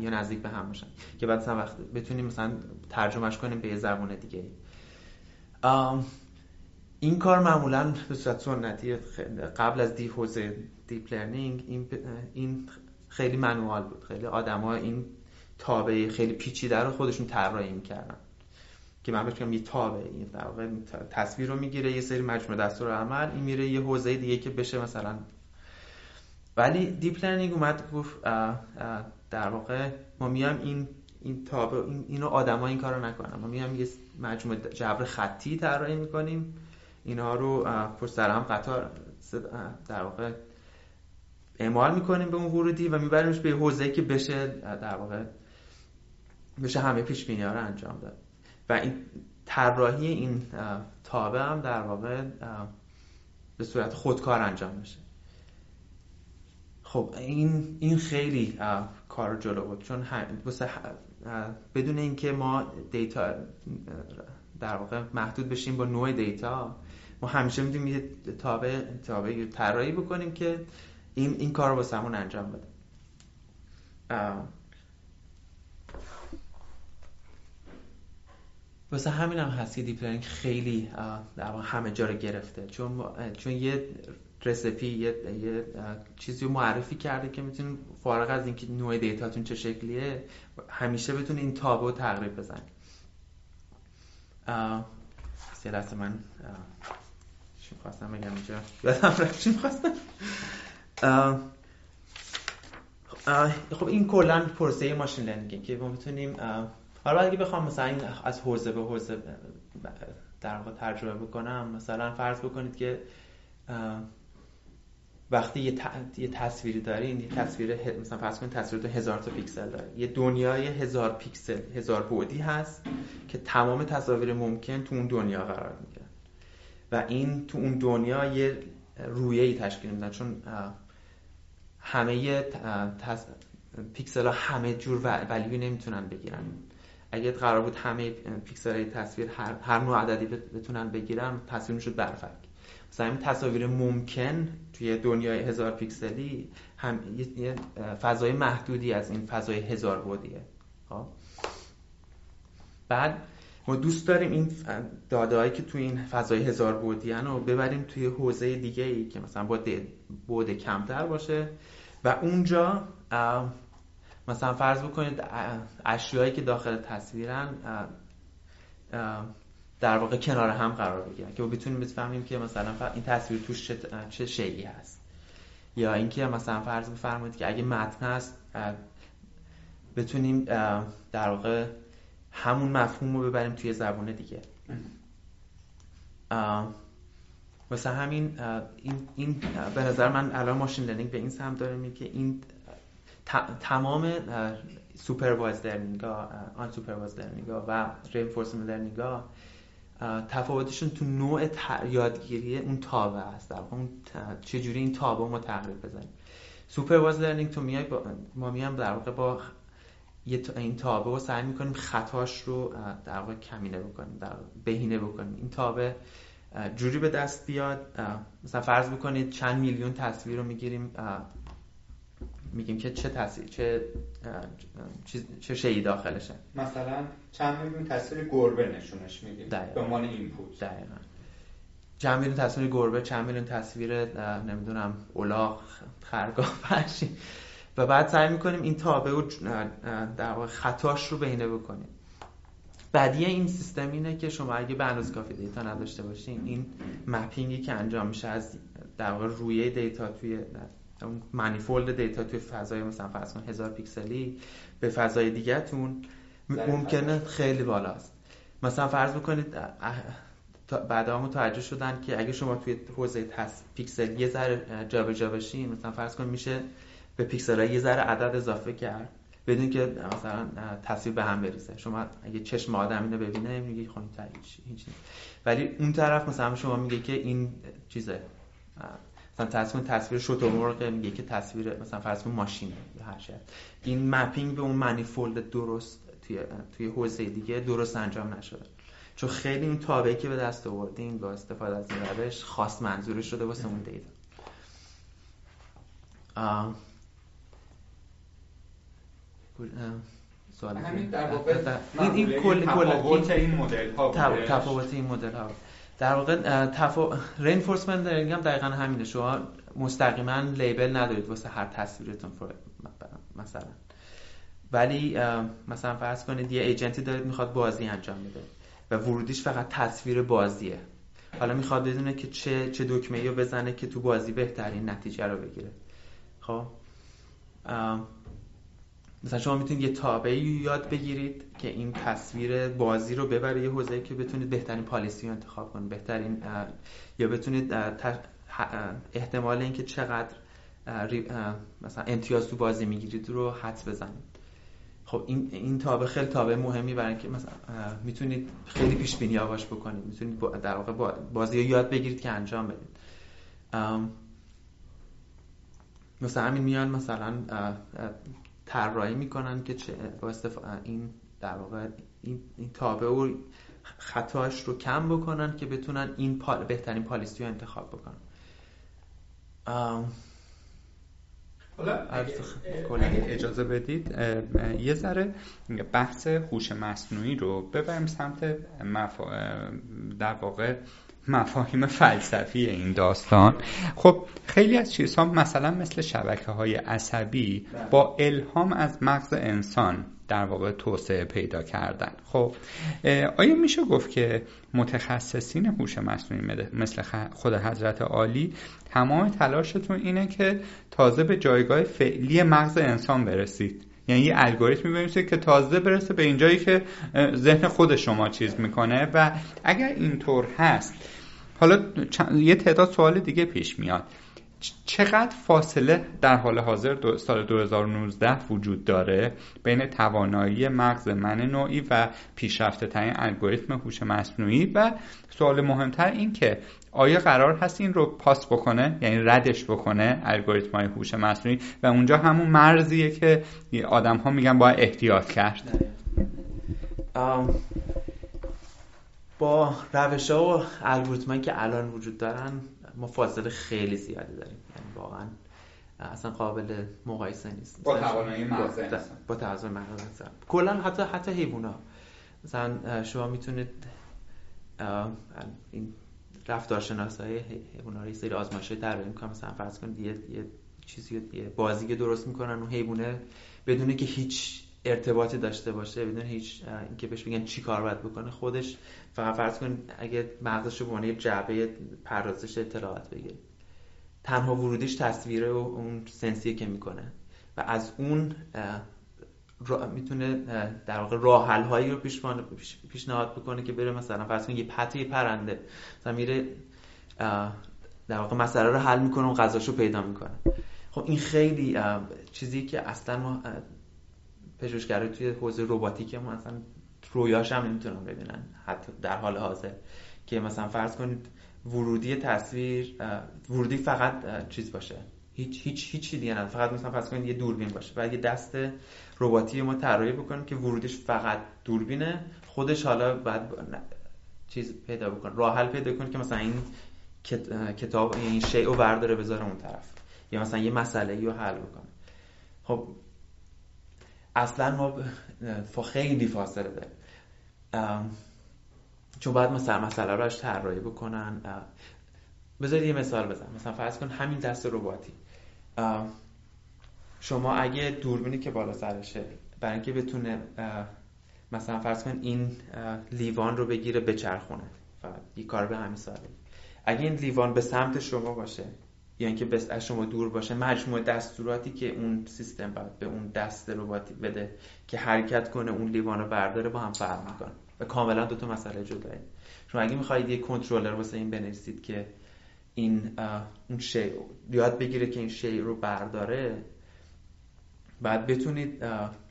یا نزدیک به هم باشن که بعد مثلا وقت بتونیم مثلا ترجمهش کنیم به یه زبان دیگه این کار معمولا به صورت سنتی قبل از deep حوزه deep learning این, این خیلی منوال بود. خیلی آدما این تابع خیلی پیچیده رو خودشون طراحی می‌کردن. که من بهش یه تابع این در واقع تصویر رو می‌گیره یه سری مجموعه دستور عمل این میره یه حوزه دیگه که بشه مثلا. ولی deep learning اومد گفت در واقع ما میام این این تابع این اینو آدما این کارو نکنن. ما میام یه مجموعه جبر خطی طراحی می‌کنیم. اینها رو پشت سر هم قطار در واقع اعمال می‌کنیم به اون ورودی و میبریمش به حوزه که بشه در واقع بشه همه پیش بینی ها رو انجام داد. و این طراحی این تابع هم در واقع به صورت خودکار انجام میشه. خب این این خیلی کار جلو بود. چون بدون اینکه ما دیتا در واقع محدود بشیم با نوع دیتا ما همیشه می‌تونیم یه تابع تابع طراحی بکنیم که این این کار رو واسمون انجام بده. واسه همین هم هست که deep learning خیلی در همه جا رو گرفته. چون چون یه recipe یه, یه چیزی رو معرفی کرده که می‌تونیم فارغ از اینکه نوع data تون چه شکلیه همیشه بتونه این تابعو تقریب بزنید یه لحظه من چی خواستم بگم اینجا؟ یادم رفت چی خواستم خب این کلا پروسه machine learning که ما می‌تونیم حالا اگه بخوام مثلا از حوزه به حوزه در واقع ترجمه بکنم مثلا فرض بکنید که وقتی یه, یه تصویری دارین یه تصویر مثلا فرض کنید تصویر تو هزار تا پیکسل داره. یه دنیای هزار پیکسل هزار بعدی هست که تمام تصاویر ممکن تو اون دنیا قرار می‌گیرن. و این تو اون دنیا یه رویه ای تشکیل میدن. چون همه تص... پیکسل ها همه جور value ی نمی‌تونن بگیرن. اگه قرار بود همه پیکسل های تصویر هر, هر نوع عددی بتونن بگیرن تصویر می‌شد برفک. مثلا این تصاویر ممکن توی دنیای هزار پیکسلی هم یه فضای محدودی از این فضای هزار بعدیه. خب؟ بعد ما دوست داریم این داده که توی این فضای هزار بعدی رو ببریم توی حوزه دیگه ای که مثلا با بود کمتر باشه و اونجا مثلا فرض بکنید اشیایی که داخل تصویرن در واقع کنار هم قرار بگیرن که بتونیم بفهمیم که مثلا این تصویر توش چه شیعی هست. یا اینکه مثلا فرض بفرمایید که اگه متن هست بتونیم در واقع همون مفهوم رو ببریم توی زبان دیگه. واسه همین این, این به نظر من الان machine learning به این سمت داره میره که این تمام supervised learning ها unsupervised learning ها و reinforcement learning ها تفاوتشون تو نوع یادگیری اون تابع است. در اون چجوری این تابع ما تقریب بزنیم supervised learning تو میای با ما میام در واقع با این تابع رو سعی می‌کنیم خطاش رو در واقع کمینه بکنیم در بهینه بکنیم. این تابع جوری به دست بیاد مثلا فرض بکنید چند میلیون تصویر رو می‌گیریم میگیم که چه تصویر چه چه شیعی داخلشه. مثلا چند میلیون تصویر گربه نشونش میدیم به عنوان اینپوت دقیقاً. چند میلیون تصویر گربه چند میلیون تصویر نمی‌دونم الاغ خرگاه فرشی و بعد سعی می‌کنیم این تابع و در واقع خطاش رو بهینه بکنیم. بدی این سیستم اینه که شما اگه به اندازه کافی data نداشته باشین این mapping ی که انجام میشه از در واقع رویه data توی اون manifold data توی فضای مثلا فرض کن هزار پیکسلی به فضای دیگهتون ممکنه خیلی بالاست. مثلا فرض بکنید بعدا متوجه شدن که اگه شما توی حوزه پیکسل یه ذره جابجا بشین مثلا فرض کن میشه به پیکسل یه ذره عدد اضافه کرد بدون که مثلا تصویر به هم بریزه. شما اگه چشم آدم اینو ببینه میگی خب این هیچ ولی اون طرف مثلا شما میگه که این چیزه. مثلا تصویر تصویر شوتو مرغ میگه که تصویر مثلا فرض ماشین یا هر چیز این mapping به اون manifold درست توی توی حوزه دیگه درست انجام نشده. چون خیلی این تابعی که به دست آوردین با استفاده از این روش خاص منظور شده واسه اون data. سوال همین در واقع این این کل کل این مدل ها تفاوت این مدل ها در واقع تفا... reinforcement learning هم دقیقا همینه. شما مستقیما label ندارید واسه هر تصویرتون مثلا. ولی مثلا فرض کنید یه agent ی دارید می‌خواد بازی انجام میده و ورودیش فقط تصویر بازیه. حالا می‌خواد بدونه که چه چه دکمه رو بزنه که تو بازی بهترین نتیجه رو بگیره. خب؟ مثلا شما می‌تونید یه تابعی یاد بگیرید که این تصویر بازی رو ببره یه حوزه که بتونید بهترین پالیسی رو انتخاب کنید بهترین یا بتونید احتمال اینکه چقدر مثلا امتیاز تو بازی می‌گیرید رو حد بزنید. خب این این تابع خیلی تابع مهمی برای اینکه مثلا می‌تونید خیلی پیش بینی آواش بکنید. می‌تونید در واقع بازی رو یاد بگیرید که انجام بدید. مثلا همین میان مثلا طراحی می‌کنن که چه با این در واقع این, این تابع و خطاش رو کم بکنن که بتونن این بهترین پالیسی رو انتخاب بکنن. حالا اگه اجازه بدید یه ذره بحث هوش مصنوعی رو ببریم سمت در واقع مفاهیم فلسفی این داستان. خب خیلی از چیزها مثلا مثل شبکه های عصبی با الهام از مغز انسان در واقع توسعه پیدا کردن. خب آیا میشه گفت که متخصصین هوش مصنوعی مثل خود حضرت عالی تمام تلاشتون اینه که تازه به جایگاه فعلی مغز انسان برسید؟ یعنی یه الگوریتم بنویسید که تازه برسه به اینجایی که ذهن خود شما چیز می‌کنه و اگر اینطور هست حالا یه تعداد سوال دیگه پیش میاد. چقدر فاصله در حال حاضر سال 2019 وجود داره بین توانایی مغز من نوعی و پیشرفته ترین الگوریتم هوش مصنوعی؟ و سوال مهمتر این که آیا قرار هست این رو پاس بکنه؟ یعنی ردش بکنه الگوریتم های هوش مصنوعی؟ و اونجا همون مرزیه که آدم ها میگن باید احتیاط کرد. با روش ها و الگوریتم که الان وجود دارن ما فاصله خیلی زیادی داریم. یعنی واقعا اصلا قابل مقایسه نیست. با توانایی مغز با توانایی مغز کلا حتی حتی حیونا مثلا شما می‌تونید این رفتارشناس های حیونا رو سری آزمایش طراحی می‌کنن. مثلا فرض کنید یه, یه چیزی یه بازی درست می‌کنن و حیوانه بدونه که هیچ ارتباطی داشته باشه بدون هیچ اینکه بهش بگن چی کار باید بکنه خودش فقط فرض کن اگه مغزش رو به جعبه پردازش اطلاعات بگیره. تنها ورودیش تصویر و اون سنسیه که می‌کنه. و از اون می‌تونه در واقع راه هایی رو پیش پیشنهاد بکنه که بره مثلا فرض کن یه پته پرنده. مثلا میره در واقع مسئله رو حل می‌کنه و غذاشو پیدا می‌کنه. خب این خیلی چیزی که اصلا ما پژوهشگرای توی حوزه رباتیک ما اصلا رویاش هم نمی‌تونن ببینن. حتی در حال حاضر. که مثلا فرض کنید ورودی تصویر ورودی فقط چیز باشه. هیچ هیچ هیچی دیگه نه فقط مثلا فرض کنید یه دوربین باشه. و یه دست رباتی ما طراحی بکنیم که ورودیش فقط دوربینه. خودش حالا بعد چیز پیدا بکنه. راه حل پیدا کنه که مثلا این کتاب این شیء رو برداره بذاره اون طرف. یا مثلا یه مسئله رو حل بکنه. خب اصلا ما خیلی فاصله داریم. چون باید مثلا مسئله روش طراحی بکنن. بذارید یه مثال بزن مثلا فرض کن همین دست رباتی. شما اگه دوربینی که بالا سرشه برای اینکه بتونه مثلا فرض کن این لیوان رو بگیره بچرخونه. فقط یه کار به همین ساله اگه این لیوان به سمت شما باشه یا اینکه بس از شما دور باشه مجموعه دستوراتی که اون سیستم باید به اون دست رباتی بده که حرکت کنه اون لیوان رو برداره با هم فرق می‌کنه. و کاملا دو تا مسئله جدایی شما اگه می‌خواهید یه کنترلر واسه این بنویسید که این اون شی یاد بگیره که این شی رو برداره بعد بتونید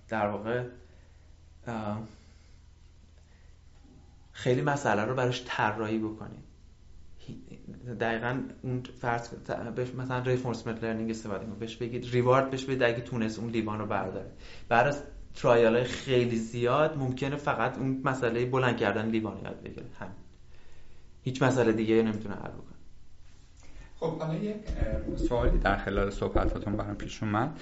در واقع خیلی مسئله رو براش طراحی بکنید. دقیقا اون فرض مثلا reinforcement learning استفاده کنید. بهش بگید reward بهش بدید اگه تونست اون لیوان رو برداره. بعد از trial های خیلی زیاد ممکنه فقط اون مسئله بلند کردن لیوان یاد بگیره. همین. هیچ مسئله دیگه نمی‌تونه حل بکنه. خب حالا سوالی در خلال صحبتاتون برام پیش اومد.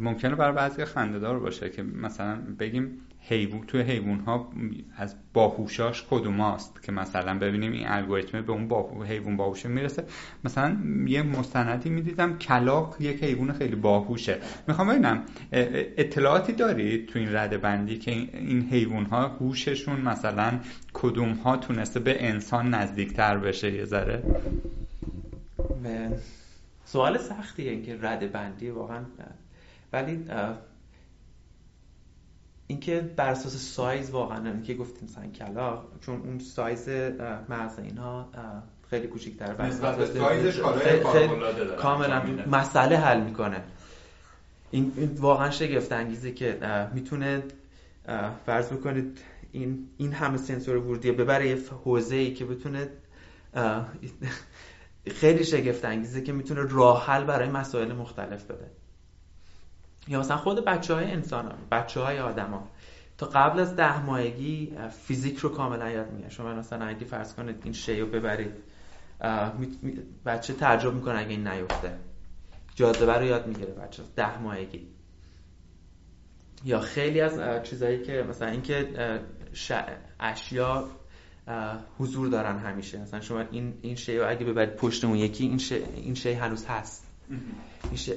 ممکنه برای بعضی خندهدار باشه که مثلا بگیم حیوان تو حیوان ها از باهوشاش کدوماست که مثلا ببینیم این الگوریتم به اون با حیوان باهوشه می‌رسه. مثلا یه مستندی می‌دیدم کلاق یک حیوان خیلی باهوشه. می‌خوام ببینم اطلاعاتی دارید تو این رده بندی که این حیوان ها هوششون مثلا کدوم ها تونسته به انسان نزدیکتر بشه یه ذره؟ سوال سختیه که رده بندی واقعا ولی اینکه بر اساس سایز واقعا اینکه گفتیم مثلا کلا چون اون سایز مغز اینها خیلی به سایزش کاملا مسئله حل می‌کنه. این واقعا شگفت انگیزه که می‌تونه فرض بکنید این این همه سنسور ورودی ببره یه حوزه ای که بتونه خیلی شگفت انگیزه که می‌تونه راه حل برای مسائل مختلف بده. یا مثلا خود بچه های انسان ها بچه های آدم ها. تا قبل از ده ماهگی فیزیک رو کاملا یاد میگن شما مثلا اگه فرض کنید این شی ببرید بچه تعجب می‌کنه اگه این نیفته. جاذبه رو یاد می‌گیره بچه ده ماهگی. یا خیلی از چیزهایی که مثلا اینکه اشیا حضور دارن همیشه. مثلا شما این این شی رو اگه ببرید پشت اون یکی این شی, این شی هنوز هست. این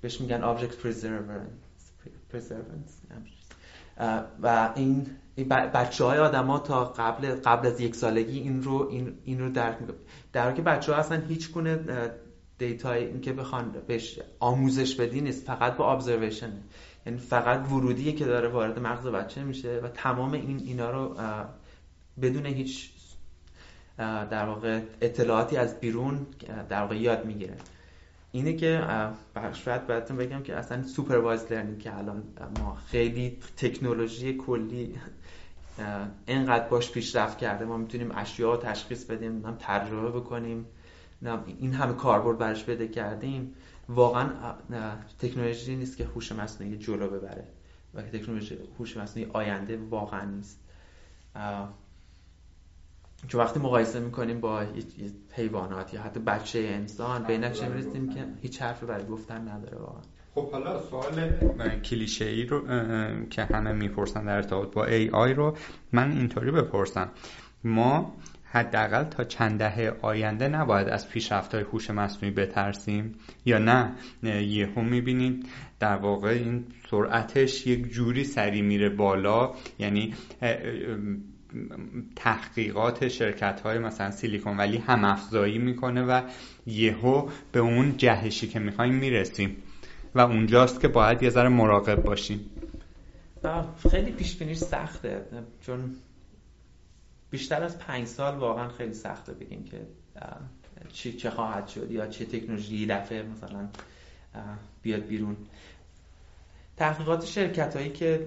بهش میگن object preservance و این بچه های آدم تا قبل قبل از یک سالگی این رو این, این رو درک می‌کنن. در که بچه ها اصلا هیچ گونه data ی این که بخوان بهش آموزش بدی نیست فقط با observation یعنی فقط ورودیه که داره وارد مغز بچه میشه و تمام این اینا رو بدون هیچ در واقع اطلاعاتی از بیرون در واقع یاد می‌گیره. اینه که شاید بهتون بگم که اصلا supervised learning که الان ما خیلی تکنولوژی کلی اینقدر باش پیشرفت کرده ما می‌تونیم اشیاء تشخیص بدیم هم تجربه بکنیم این همه کاربرد برش بده کردیم. واقعا تکنولوژی نیست که هوش مصنوعی جلو ببره و تکنولوژی هوش مصنوعی آینده واقعا نیست. چون وقتی مقایسه می‌کنیم با حیوانات یا حتی بچه انسان به نتیجه می‌رسیم که هیچ حرفی برای گفتن نداره واقعا. خب حالا سوال کلیشه ای رو که همه می‌پرسن در ارتباط با ای آی رو من اینطوری بپرسم. ما حداقل تا چند دهه آینده نباید از پیشرفت های هوش مصنوعی بترسیم یا نه؟ یهو می‌بینیم در واقع این سرعتش یک جوری سری میره بالا یعنی تحقیقات شرکت های مثلا سیلیکون ولی هم افزایی می‌کنه و یهو به اون جهشی که می‌خوایم می‌رسیم. و اونجاست که باید یه ذره مراقب باشیم. خیلی پیش بینیش سخته چون بیشتر از پنج سال واقعا خیلی سخته بگیم که چی چه خواهد شد یا چه تکنولوژی دفعه مثلا بیاد بیرون. تحقیقات شرکت هایی که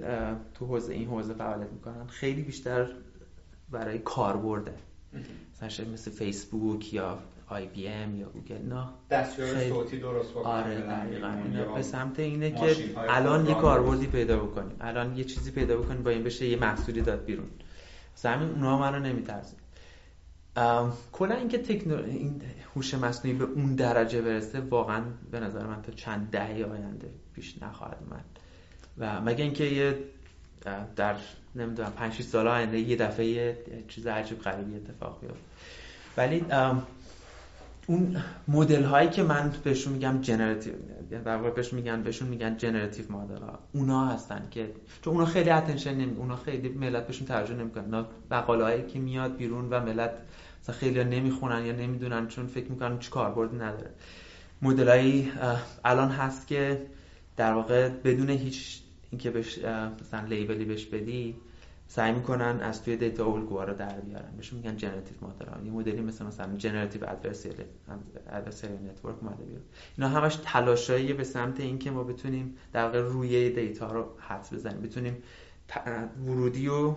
تو حوزه این حوزه فعالیت می‌کنن خیلی بیشتر برای کاربرده مثلا مثل فیسبوک یا آی بی ام یا گوگل. نه. دستیار صوتی درست آره دقیقاً. به سمت اینه که الان یه کاربردی پیدا بکنیم. الان یه چیزی پیدا بکنیم با این بشه یه محصولی داد بیرون. مثلا همین اونها من رو نمیترسیم کلا اینکه تکنو... این هوش مصنوعی به اون درجه برسه واقعا به نظر من تا چند دهه آینده پیش نخواهد اومد. و مگه اینکه یه در نمی‌دونم 5 6 سال آینده یه دفعه یه چیز عجیب غریبی اتفاق بیفته. ولی اون مدل هایی که من بهشون میگم generative در واقع بهشون میگن بهشون میگن generative model ها اونا هستن که چون اونا خیلی attention نمی اونا خیلی ملت بهشون توجه نمی‌کنن اونا هایی که میاد بیرون و ملت مثلا خیلی نمی‌خونن یا نمی‌دونن چون فکر می‌کنن چه کاربردی نداره. مدل الان هست که در واقع بدون هیچ اینکه بهش مثلا label ی بهش بدی سعی می‌کنن از توی data الگوها رو در بیارن. بهشون میگن generative model یه مدلی مثل مثلا generative adversarial network اومده بیرون. اینا همش تلاشایی به سمت اینکه ما بتونیم در واقع روی data رو حدس بزنیم. بتونیم ورودی و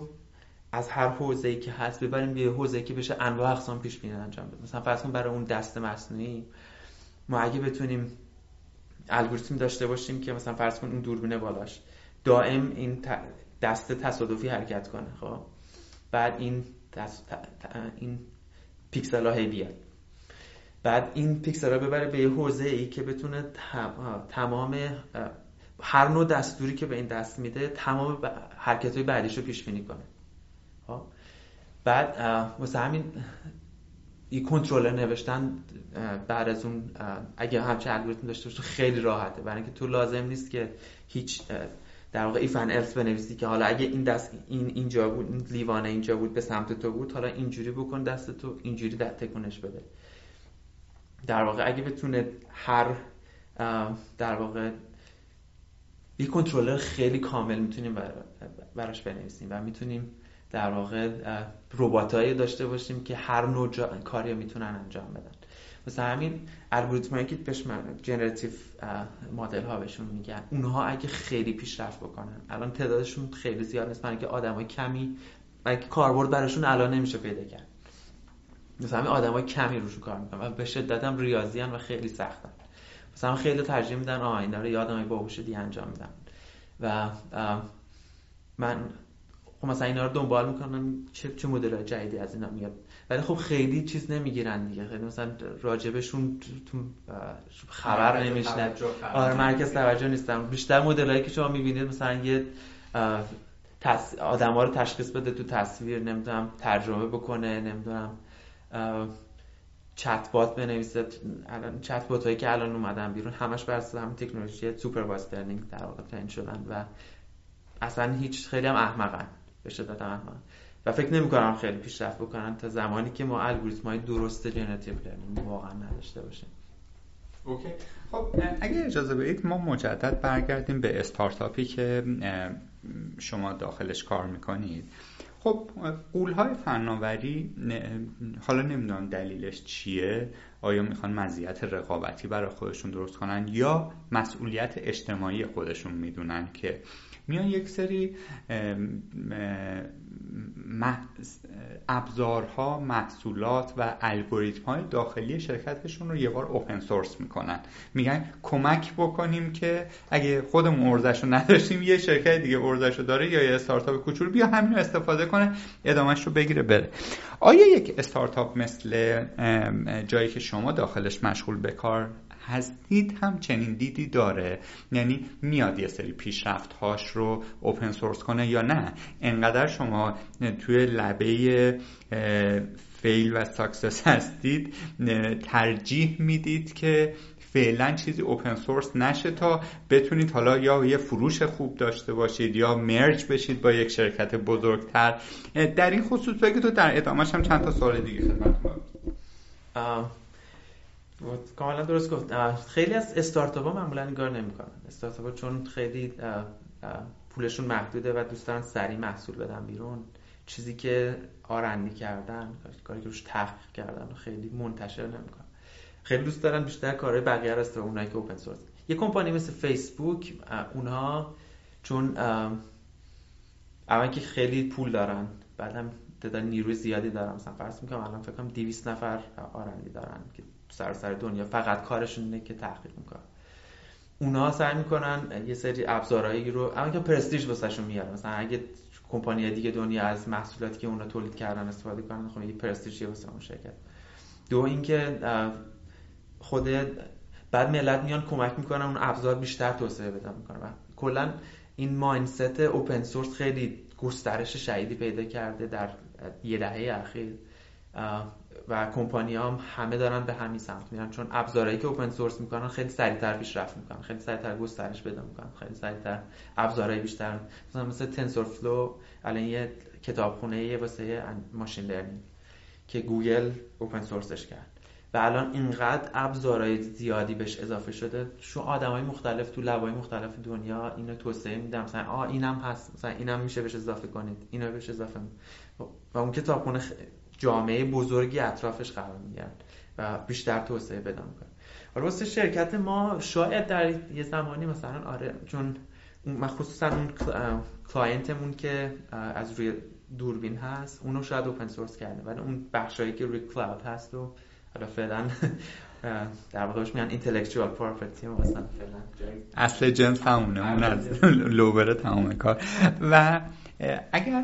از هر حوزه‌ای که هست ببریم به حوزه‌ای که بشه انواع اقسام پیش بینی انجام بده. مثلا فرض برای اون دست مصنوعی ما اگه بتونیم الگوریتم داشته باشیم که مثلا فرض کن اون دوربین بالاش دائم این دست تصادفی حرکت کنه خب؟ بعد این دست این پیکسل ها بیاد. بعد این پیکسل ها ببره به یه حوزه ای که بتونه تمام هر نوع دستوری که به این دست میده تمام حرکت های بعدیش رو پیش بینی کنه. خب؟ بعد واسه همین این کنترلر نوشتن بعد از اون اگه همچه الگوریتم داشته باشه خیلی راحته. برای اینکه تو لازم نیست که هیچ در واقع ایفن ارث بنویسی که حالا اگه این دست این اینجا بود این لیوانه اینجا بود به سمت تو بود حالا اینجوری بکن دست تو اینجوری تکونش بده. در واقع اگه بتونه هر در واقع یک کنترلر خیلی کامل می‌تونیم براش بنویسیم و می‌تونیم در واقع رباتایی داشته باشیم که هر نوع کاری می‌تونن انجام بدن. مثلا همین الگوریتمایی که بهش جنراتیو مدل ها بهشون میگن اونها اگه خیلی پیشرفت بکنن الان تعدادشون خیلی زیاد نیست برای آدمای کمی برای کاربرد براشون الان نمیشه پیدا کرد. مثلا همین آدمای کمی روشون کار می‌کنن و به شدت هم ریاضی و خیلی سختن. مثلا خیلی ترجیح میدن آه اینا رو یه آدمای باهوش دیگه انجام میدن. و من خب مثلا اینا رو دنبال می‌کنن چه چه مدل جدیدی از اینا میاد. ولی خب خیلی چیز نمی‌گیرن دیگه. خیلی مثلا راجبشون تو خبر نمیشنون آره مرکز توجه نیستن. بیشتر مدلایی که شما می‌بینید مثلا یه تص... آدم رو تشخیص بده تو تصویر نمی‌دونم ترجمه بکنه نمی‌دونم چت بات بنویسه. الان چت بات هایی که الان اومدن بیرون همش بر اساس همین تکنولوژی supervised learning در واقع train شدن و اصلا هیچ خیلی هم احمقن. به شدت احمقن. و فکر نمی کنم خیلی پیشرفت بکنن تا زمانی که ما الگوریتم های درست generative learning واقعا نداشته باشیم. okay. خب اگه اجازه بدید ما مجدد برگردیم به استارتاپی که شما داخلش کار می‌کنید. خب غولهای فناوری حالا نمی‌دونم دلیلش چیه؟ آیا می‌خوان مزیت رقابتی برای خودشون درست کنن یا مسئولیت اجتماعی خودشون می‌دونن که میان یک سری ابزارها محصولات و الگوریتم های داخلی شرکتشون رو یه بار اوپن سورس می‌کنن. میگن کمک بکنیم که اگه خودمون ارزش رو نداشتیم یه شرکت دیگه ارزش رو داره یا یه استارتاپ کوچولو بیا همین رو استفاده کنه ادامهش رو بگیره بره. آیا یک استارتاپ مثل جایی که شما داخلش مشغول به کار هستید هم چنین دیدی داره. یعنی میاد یه سری پیشرفت هاش رو open source کنه یا نه. انقدر شما توی لبه fail و success هستید ترجیح می‌دید که فعلا چیزی open source نشه تا بتونید حالا یا یه فروش خوب داشته باشید یا merge بشید با یک شرکت بزرگتر. در این خصوص بگید تو در ادامهش هم چند تا سوال دیگه خدمت کاملا درست گفت. خیلی از استارتاپ ها معمولا این کار نمی‌کنن. استارتاپ ها چون خیلی پولشون محدوده و دوست دارن سریع محصول بدن بیرون. چیزی که آرندی کردن کاری که روش تحقیق کردن خیلی منتشر نمی‌کنن. خیلی دوست دارن بیشتر کارهای بقیه است اونایی که اوپن سورس یه کمپانی مثل فیسبوک اونها چون اول که خیلی پول دارن بعدم تعداد نیروی زیادی دارن. مثلا فرض می‌کنم الان فکر کنم 200 نفر آرندی دارن که سراسر دنیا فقط کارشون اینه که تحقیق می‌کنن. اونها سعی می‌کنن یه سری ابزارهایی رو اما که پرستیژ واسهشون میاره. مثلا اگه کمپانی دیگه دنیا از محصولاتی که اونا تولید کردن استفاده کنن خب یه پرستیژی واسه اون شرکت. دو اینکه خود بعد ملت میان کمک می‌کنن اون ابزار بیشتر توسعه بدن می‌کنن. و کلا این mindset open source خیلی گسترش شدیدی پیدا کرده در یه دهه اخیر. و کمپانی هم همه دارن به همین سمت میرن. چون ابزارهایی که open source می‌کنن خیلی سریعتر پیشرفت می‌کنن خیلی سریعتر گسترش پیدا می‌کنن خیلی سریعتر ابزارهای بیشتر. مثلا مثل TensorFlow الان یه کتابخونه واسه machine learning که گوگل open source ش کرد. و الان اینقدر ابزارهای زیادی بهش اضافه شده. شو های مختلف تو lab ای مختلف دنیا اینو توسعه میدن مثلا آ اینم هست. مثلا اینم میشه بهش اضافه کنید. اینو بهش اضافه و اون کتابخونه جامعه بزرگی اطرافش قرار می‌گیرن و بیشتر توسعه پیدا می‌کنه حالا واسه شرکت ما شاید در یه زمانی مثلا آره چون خصوصا اون client مون که از روی دوربین هست اونو شاید open source کرده ولی اون بخشایی که روی cloud هست و حالا فعلا در واقع میگن اینتלקچوال پراپرتی مثلا فعلا. اصل جنس همونه اون از لوبر تمام کار. و اگر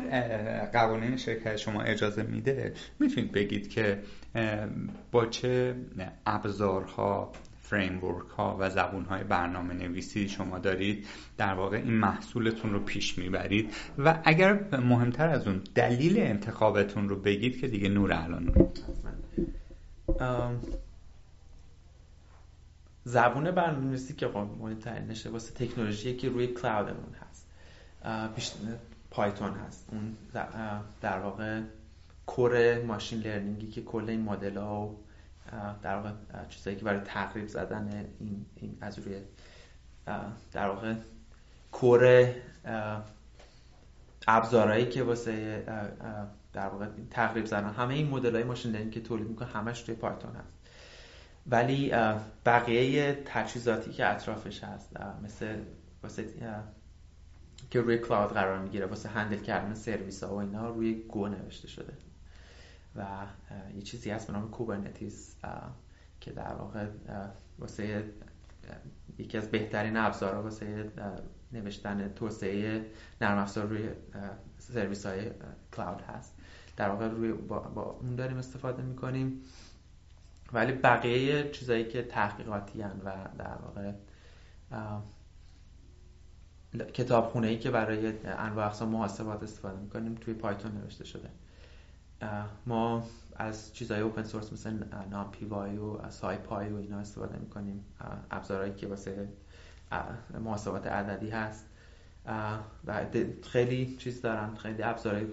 قوانین شرکت شما اجازه میده می‌تونید بگید که با چه ابزارها فریمورک ها و زبون های برنامه نویسی شما دارید در واقع این محصولتون رو پیش می‌برید و اگر مهمتر از اون دلیل انتخابتون رو بگید که دیگه نور الان زبون برنامه نویسی که مهمترین واسه تکنولوژی که روی کلاودمون هست. پایتون هست. اون در واقع کور ماشین لرنینگی که کل این مدل ها و در واقع چیزایی که برای تقریب زدن این, این از روی در واقع کور ابزارهایی که واسه در واقع تقریب زدن. همه این مدل های ماشین لرنینگ که تولید می‌کنه همش توی پایتون هست. ولی بقیه تجهیزاتی که اطرافش هست مثل واسه که روی کلاود قرار می‌گیره. واسه هندل کردن سرویس ها و اینا روی گو نوشته شده. و یه چیزی هست به نام کوبرنتیس که در واقع واسه یکی از بهترین ابزارها واسه نوشتن توسعه نرم افزار روی سرویس های کلاود هست. در واقع روی با, با اون داریم استفاده می‌کنیم. ولی بقیه چیزایی که تحقیقاتی هن و در واقع کتابخونه ای که برای انواع اقسام محاسبات استفاده می‌کنیم توی پایتون نوشته شده. ما از چیزهای اوپن سورس مثل نام پی وای و سای پای و اینا استفاده می‌کنیم. ابزارهایی که واسه محاسبات عددی هست. و خیلی چیز دارن خیلی ابزارهای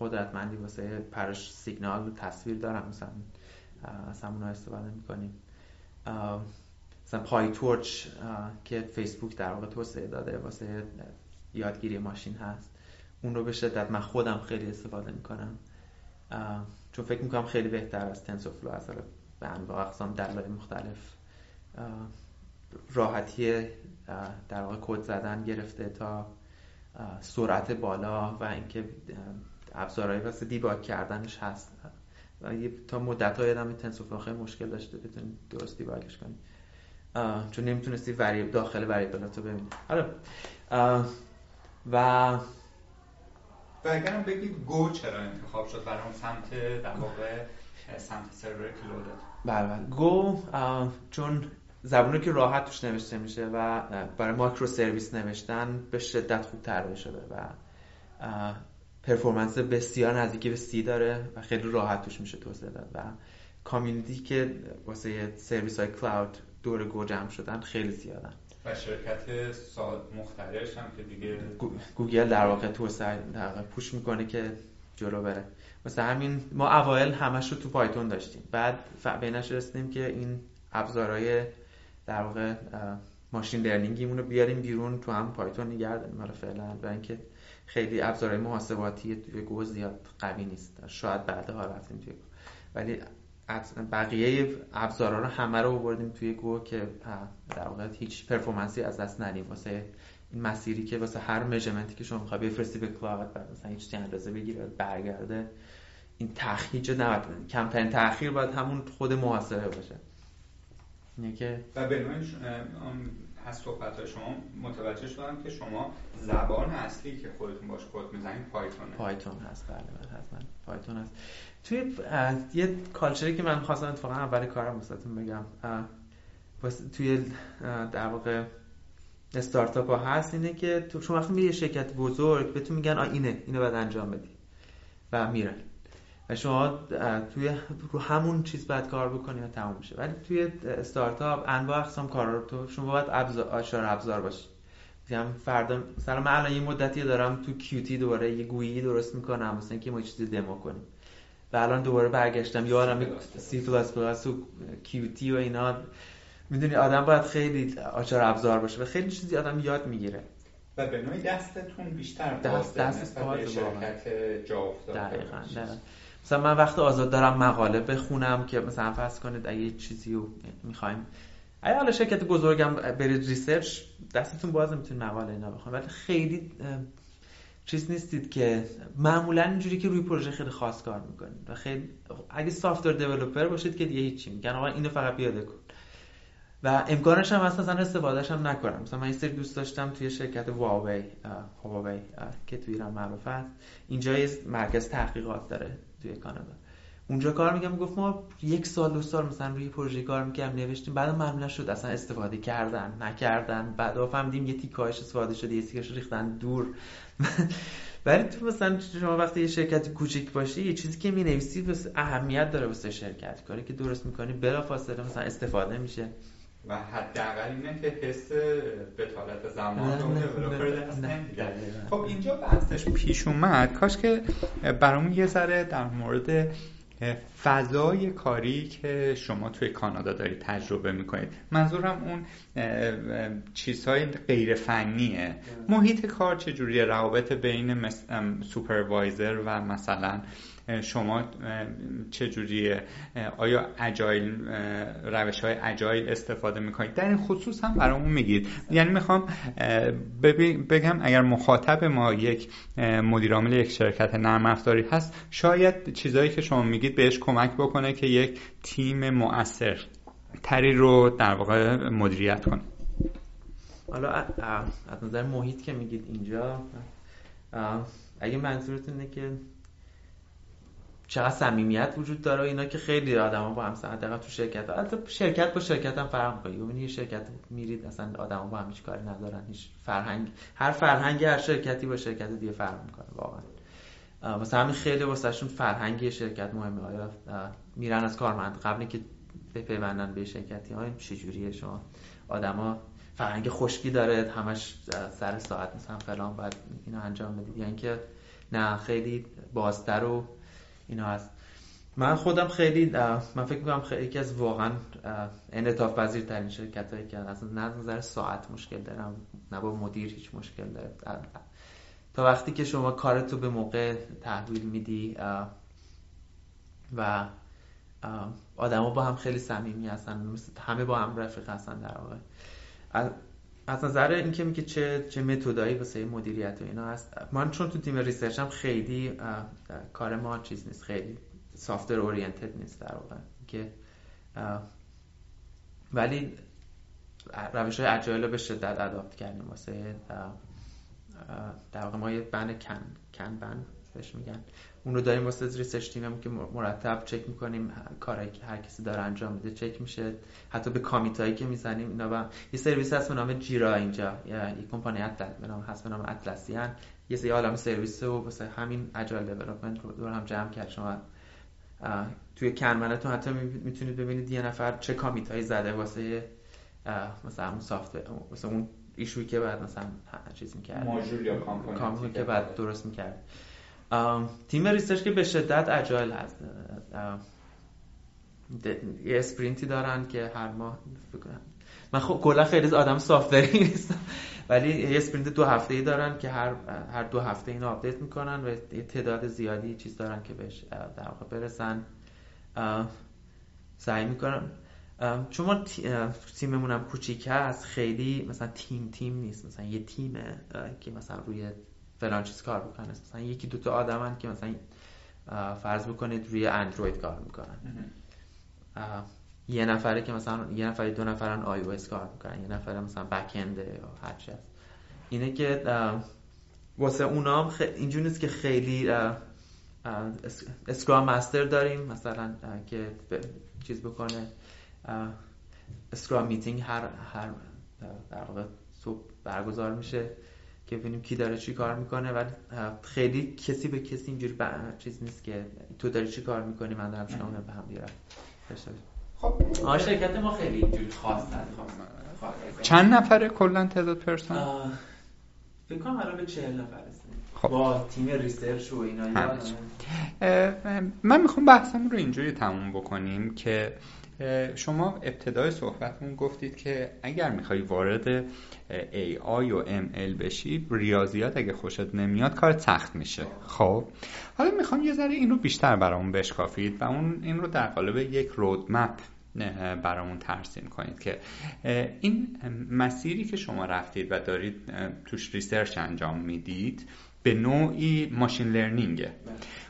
قدرتمندی واسه پرش سیگنال و تصویر دارن. مثلا از همون استفاده می‌کنیم. مثلا پای تورچ که فیسبوک در واقع توسعه داده واسه یادگیری ماشین هست. اون رو به شدت من خودم خیلی استفاده می‌کنم. چون فکر می‌کنم خیلی بهتر از تنسورفلو از به انواع اقسام دلایل مختلف راحتی در واقع کد زدن گرفته تا سرعت بالا و اینکه ابزارهایی واسه دیباگ کردنش هست. تا مدت های آدم تنسورفلو خیلی مشکل داشته بتونی درست دیباگش کنی چون نمی‌تونستی وری داخل وریبلات رو ببینی. حالا و و اگرم بگید گو چرا انتخاب شد برای اون سمت در واقع سمت سرور کلودت بله بله. گو چون زبونی که راحت توش نوشته میشه و برای micro service نوشتن به شدت خوب طراحی شده و performance بسیار نزدیکی به C داره و خیلی راحت توش میشه توسعه داد. و community که واسه سرویس های cloud دور Go جمع شدن خیلی زیادن. و شرکت سال مختلفش هم که دیگه گوگل در واقع توسعه در واقع push می‌کنه که جلو بره. مثلا همین ما اوایل همش رو تو Python داشتیم. بعد بینش رسیدیم که این ابزارهای در واقع ماشین لرنینگیمون رو بیاریم بیرون تو هم پایتون نگه داریم. حالا فعلا و اینکه خیلی ابزارهای محاسباتی توی گو زیاد قوی نیست. شاید بعدها رفتیم توی ولی بقیه ابزارا رو همه رو آوردیم توی گو که در واقع هیچ پرفورمنسی از دست ندیم. واسه این مسیری که واسه هر میجرمنتی که شما می‌خوای بفرستی به کلاود بعد مثلا هیچ اندازه بگیره برگرده این تخییج نباید کمترین تاخیر باید همون خود محاسبه باشه. که و به از صحبت شما متوجه شدم که شما زبان اصلی که خودتون باش کد می‌زنید پایتون. پایتون هست. بله بله حتما پایتون هست. توی یه کالچری که من خواستم اتفاقا اول کارم واسهتون بگم توی در واقع استارتاپ ها هست اینه که تو شما وقتی یه شرکت بزرگ بهتون میگن آ اینه اینو باید انجام بدی. و میرن. و شما توی رو همون چیز باید کار بکنی و تموم میشه ولی توی استارتاپ انواع اقسام کارا رو تو شما باید ابزار ابزار باشی. میگم فردا مثلا من الان یه مدتی دارم تو Qt دوباره یه GUI درست می‌کنم مثلا اینکه ما چیزی دمو کنیم. و الان دوباره برگشتم. یادم سی پلاس پلاس و Qt و اینا. می‌دونی آدم باید خیلی آچار ابزار باشه و خیلی چیزی آدم یاد می‌گیره. و به نوعی دستتون بیشتر دست دست به شرکت جا افتاده. دقیقاً مثلا من وقت آزاد دارم مقاله بخونم که مثلا فرض کنید اگه چیزی رو می‌خوایم. اگه حالا شرکت بزرگم برید research دستتون باز می‌تونید مقاله اینا بخونید. ولی خیلی چیز نیستید که معمولا اینجوری که روی پروژه خیلی خاص کار می‌کنید و خیلی اگه software developer باشید که دیگه هیچی میگن آقا اینو فقط پیاده کن. و امکانش هم مثلا استفادهش هم نکنم. مثلا من سری دوست داشتم توی شرکت واوی هواوی که توی ایران معروف است اینجا مرکز تحقیقات داره توی کانادا. اونجا کار میگم گفت ما یک سال دو سال مثلا روی پروژه کار می‌کردم نوشتیم. بعد معمولا شد اصلا استفاده کردن نکردن. بعد فهمیدیم یه تیکاش استفاده شده یه تیکاش ریختن دور. ولی تو مثلا شما وقتی یه شرکت کوچیک باشی یه چیزی که می‌نویسی بس اهمیت داره واسه شرکت. کاری که درست می‌کنی بلافاصله مثلا استفاده میشه. و حداقل اینه که حس بتالت زمان خب اینجا بحثش پیش اومد. کاش که برامون یه ذره در مورد فضای کاری که شما توی کانادا دارید تجربه می‌کنید. منظورم اون چیزهای غیر فنیه. محیط کار چجوریه؟ روابط بین سوپروایزر و مثلا شما چجوریه؟ آیا اجایل روش های اجایل استفاده می‌کنید؟ در این خصوص هم برامون میگید. یعنی می‌خوام بگم اگر مخاطب ما یک مدیرعامل یک شرکت نرم افزاری هست شاید چیزهایی که شما میگید بهش کمک بکنه که یک تیم مؤثر تری رو در واقع مدیریت کنه. حالا از نظر محیط که میگید اینجا اگه منظورتونه که چقدر صمیمیت وجود داره اینا که خیلی آدما با هم دقیقا تو شرکت حتی شرکت با شرکت هم فرق می‌کنه. یعنی یه شرکت میرید اصلا آدما با هم هیچ کاری ندارن هیچ فرهنگ. هر فرهنگ هر شرکتی با شرکت دیگه فرق می‌کنه واقعا. واسه همین خیلی واسهشون فرهنگ شرکت مهمه. آیا میرن از کارمند؟ قبل که بپیوندن به شرکتی های چجوریه شما؟ آدما فرهنگ خشکی داره همش سر ساعت مثلا فلان باید اینو انجام بدید یعنی که نه خیلی بازتر و اینا هست. من خودم خیلی من فکر می‌کنم خیلی یکی از واقعا انعطاف پذیر ترین شرکت هایی که اصلا نه نظر ساعت مشکل دارم نه با مدیر هیچ مشکل داره. تا وقتی که شما کارتو به موقع تحویل میدی و آدما با هم خیلی صمیمی هستن همه با هم رفیق هستن در واقع. از نظر اینکه میگه چه چه متدایی واسه مدیریت و اینا هست من چون تو تیم research هم خیلی کار ما چیز نیست خیلی software oriented نیست در واقع. که ولی روش های agile رو به شدت adapt کردیم واسه در واقع ما یه بند کن kanban بهش میگن. اون رو داریم واسه research تیممون که مرتب چک می‌کنیم کاری که هر کسی داره انجام میده چک میشه. حتی به commit ایی که می‌زنیم اینا و یه سرویس هست به نام Jira اینجا. یه کمپانی به نام هست به نام Atlassian یه سری عالم سرویس و واسه همین agile development رو دور هم جمع کرد. شما توی کرمنتون حتی می‌تونید ببینید یه نفر چه commit ایی زده واسه مثلا اون soft واسه اون issue ی که باید مثلا چیز می‌کرد. ماژول یا component که باید درست می‌کرد. تیم research که به شدت agile هست. یه sprint ی دارن که هر ماه من خب کلا خیلی آدم software ی نیستم. ولی یه sprint دو هفته ای دارن که هر هر دو هفته اینو update می‌کنن و تعداد زیادی چیز دارن که بهش در واقع برسن. سعی می‌کنن چون ما تیممون هم کوچیک هست خیلی مثلا تیم تیم نیست. مثلا یه تیمه که مثلا روی فلان چیز کار بکنه مثلا یکی دوتا آدمن که مثلا فرض بکنید روی اندروید کار می‌کنن. یه نفره که مثلا یه نفر دو نفرن iOS کار می‌کنن یه نفره مثلا backend ه یا هر چی هست. اینه که واسه اونا هم اینجوری نیست که خیلی scrum master داریم مثلا که چیز بکنه. scrum meeting هر هر در واقع صبح برگزار میشه. که ببینیم کی داره چی کار می‌کنه و خیلی کسی به کسی اینجوری چیز نیست که تو داری چی کار می‌کنی من دارم شما به هم دیرم خب. شرکت ما خیلی اینجوری خاص چند نفره کلا تعداد پرسنل فکر کنم الان به 40 نفر خب. با تیم research و اینا من می‌خوام بحثمون رو اینجوری تموم بکنیم که شما ابتدای صحبتمون گفتید که اگر می‌خوای وارد AI و ML بشی ریاضیات اگه خوشت نمیاد کار سخت میشه. خب؟ حالا می‌خوام یه ذره این رو بیشتر برامون بشکافید و اون این رو در قالب یک رودمپ برامون ترسیم کنید که این مسیری که شما رفتید و دارید توش ریسرچ انجام می‌دید به نوعی ماشین لرنینگه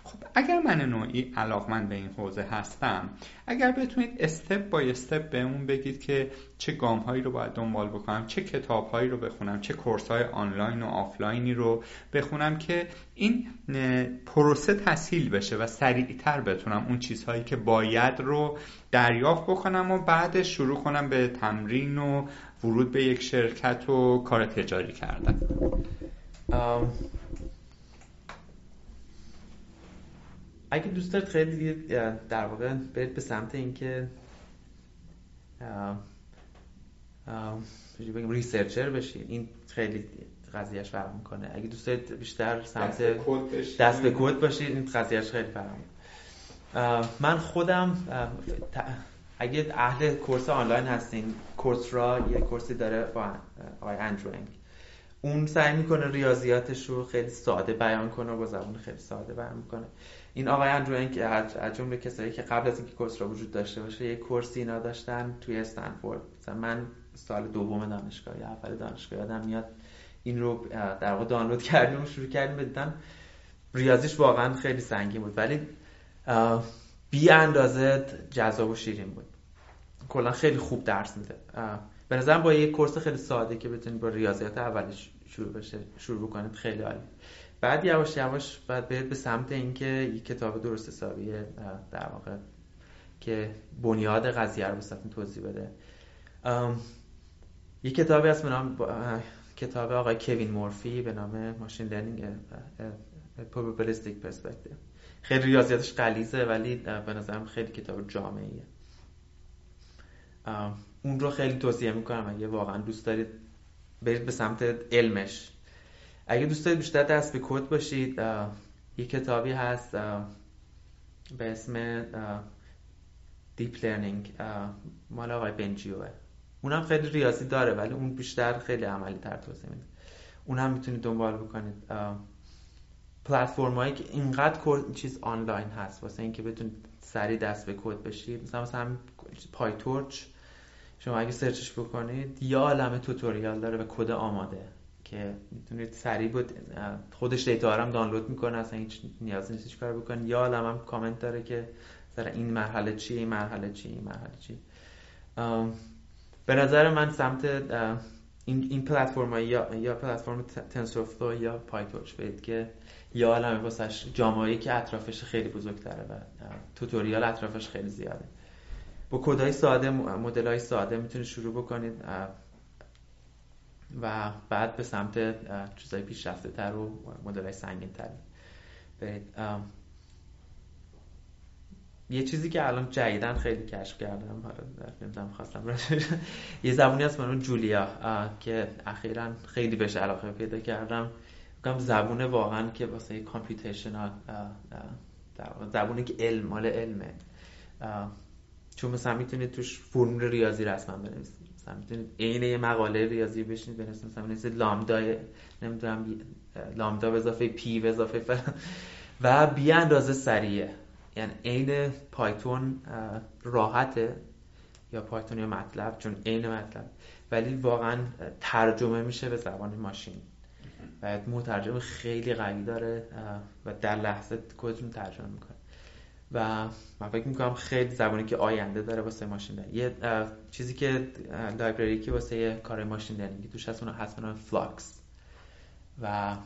خب اگر من نوعی علاقمند به این حوزه هستم اگر بتونید استپ بای استپ بهمون بگید که چه گام هایی رو باید دنبال بکنم چه کتاب هایی رو بخونم چه کورس های آنلاین و آفلاینی رو بخونم که این پروسه تسهیل بشه و سریعتر بتونم اون چیزهایی که باید رو دریافت بکنم و بعدش شروع کنم به تمرین و ورود به یک شرکت و کار تجاری کردن. اگه دوست دارید خیلی در واقع برید به سمت اینکه بگیم ریسرچر بشید این خیلی قضیهش فرق می‌کنه. اگه دوست دارید بیشتر سمت دست به کد باشید این قضیهش خیلی فرق من خودم اگه اهل کورس آنلاین هستین کورس را یه کورسی داره با آقای اندرونگ اون سعی می‌کنه ریاضیاتش رو خیلی ساده بیان کنه و با زبان خیلی ساده بیان می‌کنه این آقای اندرو که از جمله کسایی که قبل از اینکه کورس را وجود داشته باشه یه کورسی اینا داشتن توی استنفورد. مثلا من سال دوم دانشگاه یا اول دانشگاه یادم میاد این رو در واقع دانلود کردیم و شروع کردیم بدیدن ریاضیش واقعا خیلی سنگین بود. ولی بی اندازه جذاب و شیرین بود. کلا خیلی خوب درس میده. به نظرم با یه کورس خیلی ساده که بتونید با ریاضیات اولش شروع بشه شروع بکنید خیلی عالی. بعد یواش یواش بعد برید به سمت اینکه یک کتاب درست حسابی در واقع که بنیاد قضیه رو بساتون توضیح بده. یک کتابی هست به نام کتاب آقای کوین مورفی به نام ماشین لرنینگ probabilistic perspective. خیلی ریاضیاتش غلیظه ولی به نظرم خیلی کتاب جامعیه. اون رو خیلی توصیه می‌کنم. اگه واقعا دوست دارید برید به سمت علمش. اگه دوست دارید بیشتر دست به کد باشید یه کتابی هست به اسم Deep Learning مال آقای Bengio ئه. اونم خیلی ریاضی داره ولی اون بیشتر خیلی عملی تر توضیح میده. اون هم می‌تونید دنبال بکنید. پلتفرم هایی که اینقدر چیز آنلاین هست واسه اینکه بتونید سریع دست به کد بشید. مثلا مثلا PyTorch. شما اگه search ش بکنید یه عالم tutorial داره با کد آماده که می‌تونید سریع بود خودش data هم دانلود می‌کنه اصلا هیچ نیازی نیست کار بکنید یه عالم هم کامنت داره که سر این مرحله چیه این مرحله چیه این مرحله چیه به نظر من سمت این این پلتفرم یا یا پلتفرم تنسورفلو یا پایتورچ بید که یا عالم واسش جامعه که اطرافش خیلی بزرگتره و توتوریال اطرافش خیلی زیاده. با کدهای ساده مدل های ساده می‌تونید شروع بکنید و بعد به سمت چیزای پیشرفته تر و مدل های سنگین تر برید یه چیزی که الان جدیدن خیلی کشف کردم حالا نمی‌دونم خواستم یه زبونی هست من جولیا که اخیرا خیلی بهش علاقه پیدا کردم. بگم زبون واقعا که واسه کامپیوتیشنال زبونی که علم مال علمه. چون مثلا می‌تونید توش فرمول ریاضی رسما بنویسید. مثلا می‌تونید عین یه مقاله ریاضی بشینید بنویسید. مثلا بنویسید لامدا نمی‌دونم لامدا به اضافه پی به اضافه فلان. و بی اندازه سریعه. یعنی عین پایتون راحته یا پایتون یا MATLAB؟ چون عین MATLAB. ولی واقعا ترجمه میشه به زبان ماشین. و مترجم خیلی قوی داره و در لحظه کدتون ترجمه می‌کنه و من فکر می‌کنم خیلی زبانی که آینده داره واسه machine learning یه چیزی که library که واسه کار machine learning توش هست اون هست Flux و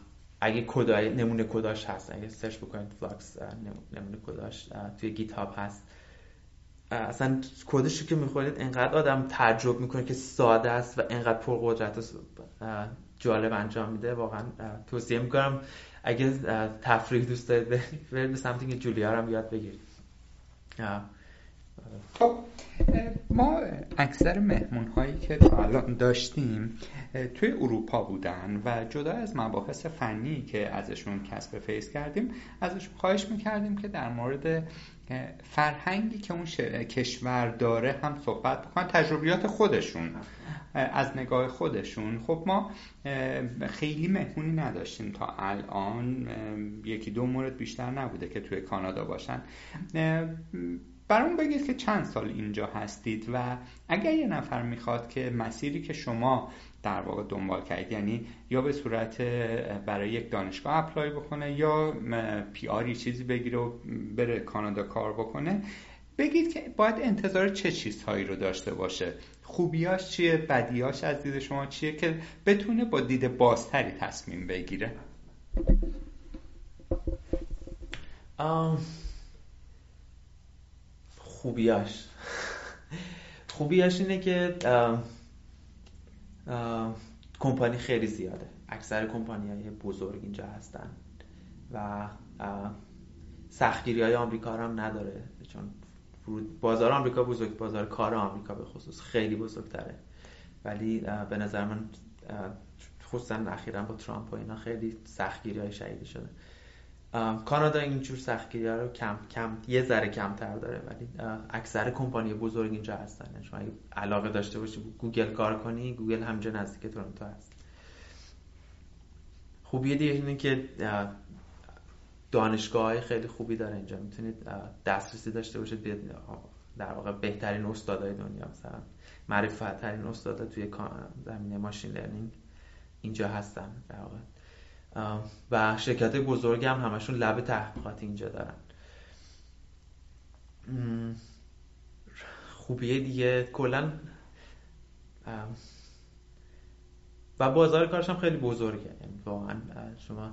اگه کدای نمونه کداش هست اگه search بکنید Flux نمونه کداش توی GitHub هست اصلا کدش که می‌خونید انقدر آدم تعجب می‌کنه که ساده است و انقدر پرقدرت و جالب انجام میده. واقعا توصیه می‌کنم اگه تفریح دوست دارید برید به سمت اینکه Julia هم یاد بگیرید خب ما اکثر مهمون هایی که تا الان داشتیم توی اروپا بودن و جدا از مباحث فنی که ازشون کسب فیس کردیم ازشون خواهش می‌کردیم که در مورد فرهنگی که اون کشور داره هم صحبت بکنن تجربیات خودشون از نگاه خودشون. خب ما خیلی مهمونی نداشتیم تا الان یکی دو مورد بیشتر نبوده که توی کانادا باشن. برام بگید که چند سال اینجا هستید و اگر یه نفر می‌خواد که مسیری که شما در واقع دنبال کردید یعنی یا به صورت برای یک دانشگاه اپلای بکنه یا پی آری چیزی بگیره و بره کانادا کار بکنه بگید که باید انتظار چه چیزهایی رو داشته باشه. خوبیاش چیه؟ بدیاش از دید شما چیه که بتونه با دید بازتری تصمیم بگیره؟ خوبیاش. خوبیاش اینه که کمپانی خیلی زیاده. اکثر کمپانی های بزرگ اینجا هستن و سختگیری های آمریکا هم نداره چون بازار آمریکا بزرگ بازار کار آمریکا به خصوص خیلی بزرگتره. ولی به نظر من خصوصا اخیرا با ترامپ و اینا خیلی سختگیری های شده. کانادا اینجور سختگیری رو کم کم یه ذره کمتر داره ولی اکثر کمپانی بزرگ اینجا هستن. یعنی شما اگه علاقه داشته باشی گوگل کار کنی گوگل همین‌جا نزدیک تورنتو هست. خوبی دیگه اینه که دانشگاه های خیلی خوبی داره اینجا. می‌تونید دسترسی داشته باشید به در واقع بهترین استادای دنیا مثلا. معروف ترین استادا توی زمینه machine learning اینجا هستن در واقع. و شرکت بزرگ هم همشون لب تحقیقات اینجا دارن. خوبیه دیگه. کلا و بازار کارش هم خیلی بزرگه. یعنی واقعا شما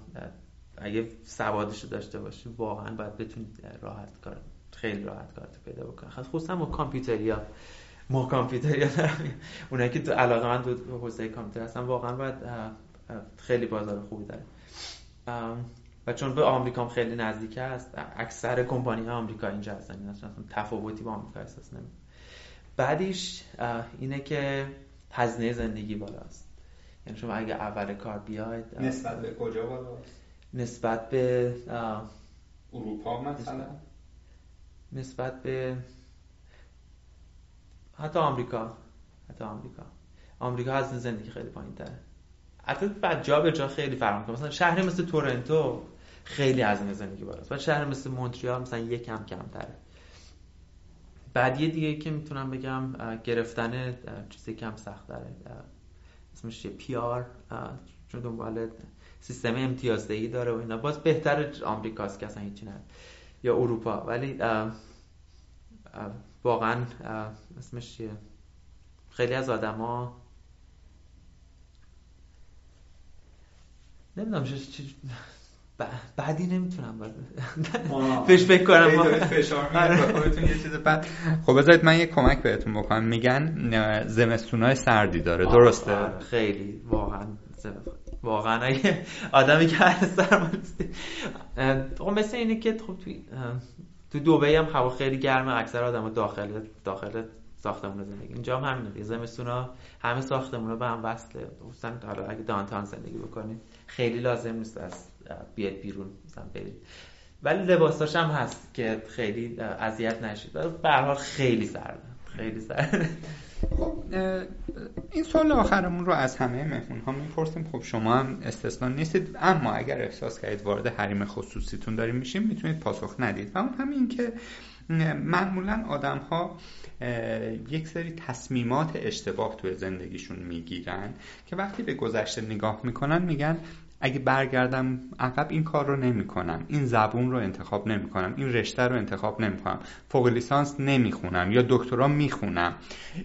اگه سوادش داشته باشی واقعا باید بتونید راحت کار خیلی راحت کارت پیدا بکنی. خصوصا با کامپیوتریا. ما دارم اونایی که تو علاقه من تو حوزه کامپیوتر هستن واقعا باید خیلی بازار خوبی داره. و چون به آمریکا هم خیلی نزدیک است اکثر کمپانی ها آمریکا اینجا هستن. اصلا تفاوتی با آمریکا احساس نمی بعدیش اینه که هزینه زندگی بالاست. یعنی شما اگه اول کار بیاید نسبت به کجا بالاست؟ نسبت به اروپا مثلا؟ نسبت به حتی آمریکا. حتی آمریکا. آمریکا هزینه زندگی خیلی پایین تره حتی بعد جا به جا خیلی فرق می‌کنه. مثلا شهری مثل تورنتو خیلی هزینه زندگی بالاست. و شهر مثل مونتریال مثلا یک کم کمتره بعدی دیگه که می‌تونم بگم گرفتن چیزی کم سخت داره اسمش یه پی آر چون دنبال سیستم امتیازدهی داره و اینا. باز بهتر آمریکاست که اصلا هیچی نداره یا اروپا. ولی واقعا اسمش چیه؟ خیلی از آدما نمی‌دونم چی بعدی نمی‌تونم فش فکر کنم. فشار آره. یه چیز بعد خب بذارید من یه کمک بهتون بکنم. میگن زمستونای سردی داره. درسته؟ آره، خیلی. واقعا واقعا اگه آدمی که هر سرمایستی خب مثل اینه که خب توی تو دبی هم هوا خیلی گرمه. اکثر آدم داخل داخل ساختمون زندگی. اینجا هم همینه. زمستونا همه ساختمون به هم وصله. خصوصا حالا اگه دانتان زندگی بکنید. خیلی لازم نیست از بیاد بیرون مثلا برید. ولی لباساش هم هست که خیلی اذیت نشید. به حال خیلی سرده خیلی سرده خب این سال آخرمون رو از همه مهمون ها می‌پرسیم. خب شما هم استثنا نیستید اما اگر احساس کردید وارد حریم خصوصیتون داریم میشیم می‌تونید پاسخ ندید. و اون همین که معمولا آدم ها یک سری تصمیمات اشتباه توی زندگیشون می‌گیرن که وقتی به گذشته نگاه می‌کنن میگن اگه برگردم عقب این کار رو نمی کنم این زبون رو انتخاب نمی کنم این رشته رو انتخاب نمی کنم فوق لیسانس نمی خونم یا دکترا می خونم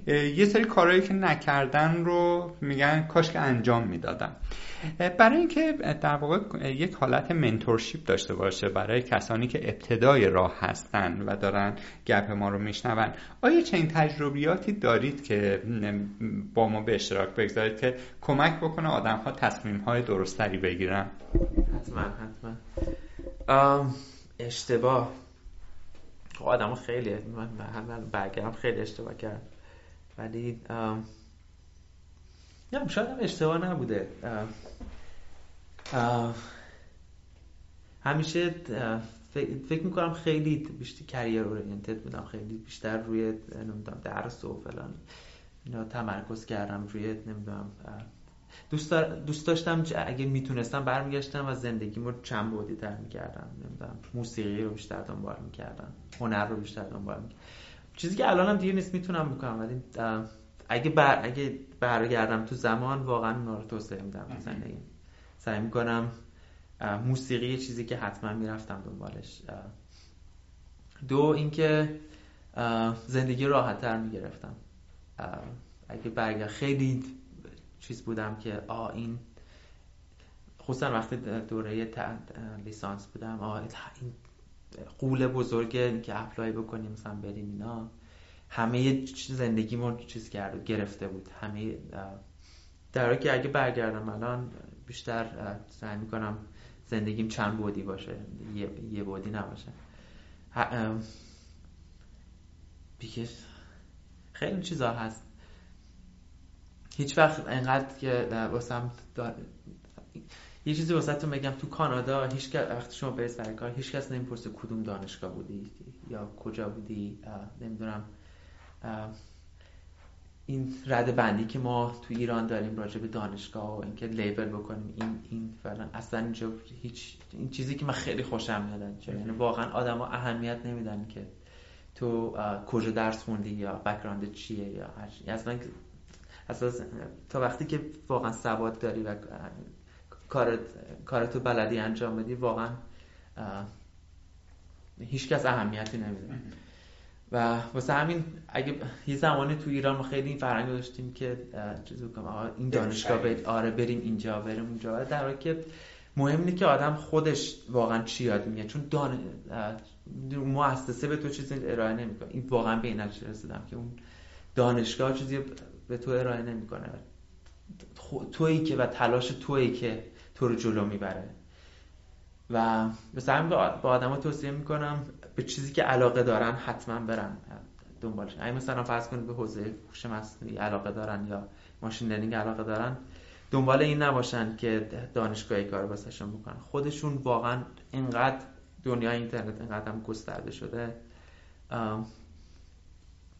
یه سری کارهایی که نکردن رو میگن کاش که انجام می‌دادم. برای اینکه در واقع یک حالت منتورشیپ داشته باشه برای کسانی که ابتدای راه هستن و دارن گپ ما رو میشنون آیا چنین تجربیاتی دارید که با ما به اشتراک بگذارید که کمک بکنه آدم ها تصمیم های درستری بگیرن حتما حتما. اشتباه. خب آدم خیلی من برگرم خیلی اشتباه کرد ولی نه شاید هم اشتباه نبوده. همیشه فکر می‌کنم خیلی بیشتر کریر اورینتد بودم. خیلی بیشتر روی نمی‌دونم درس و فلان اینا تمرکز کردم روی نمی‌دونم دوست, دوست داشتم اگه می‌تونستم برمیگشتم و زندگیمو چند بودی تر می‌کردم. نمی‌دونم موسیقی رو بیشتر دنبال می‌کردم هنر رو بیشتر دنبال می‌کردم. چیزی که الانم دیگه نیست می‌تونم بکنم ولی اگه بر اگه برگردم تو زمان واقعا اونا رو توسعه میدم. زندگی سعی می‌کنم موسیقی چیزی که حتما می‌رفتم دنبالش. دو اینکه زندگی راحت تر می‌گرفتم اگه برگرد خیلی چیز بودم که آ این خصوصا وقتی دوره لیسانس بودم آ این قول بزرگه که اپلای بکنیم مثلا بریم اینا همه زندگیمو چیز کرد گرفته بود. همه در که اگه برگردم الان بیشتر سعی می‌کنم زندگیم چند بودی باشه یه, بودی نباشه. خیلی چیزا هست. هیچ وقت انقدر که واسم یه چیزی واسه تو بگم تو کانادا هیچ وقتی شما برید سر کار هیچ کس نمی‌پرسه کدوم دانشگاه بودی یا کجا بودی نمی‌دونم این رده بندی که ما تو ایران داریم راجع به دانشگاه و اینکه لیبل بکنیم این این فعلا اصلا اینجا هیچ این چیزی که من خیلی خوشم میاد یعنی واقعا آدما اهمیت نمیدن که تو کجا درس خوندی یا بک‌گراند چیه یا هر اصلا اصلا تا وقتی که واقعا سواد داری و کارت کارتو بلدی انجام بدی واقعا هیچکس اهمیتی نمیده. و واسه همین اگه یه زمانی تو ایران ما خیلی این فرهنگ داشتیم که چیزی بکنم این دانشگاه برید آره بریم اینجا بریم اونجا. در حالی که مهم اینه که آدم خودش واقعا چی یاد میگه. چون دان... مؤسسه به تو چیزی ارائه نمی‌کنه. این واقعا به این رسیدم که اون دانشگاه چیزی به تو ارائه نمی‌کنه. تویی که و تلاش تویی که تو رو جلو می‌بره. و مثلا همین با آدم توصیه می‌کنم به چیزی که علاقه دارن حتما برن دنبالش. اگه مثلا فرض کنید به حوزه هوش مصنوعی علاقه دارن یا ماشین لرنینگ علاقه دارن دنبال این نباشن که دانشگاهی کار واسهشون بکنن. خودشون واقعا اینقدر دنیای اینترنت اینقدر هم گسترده شده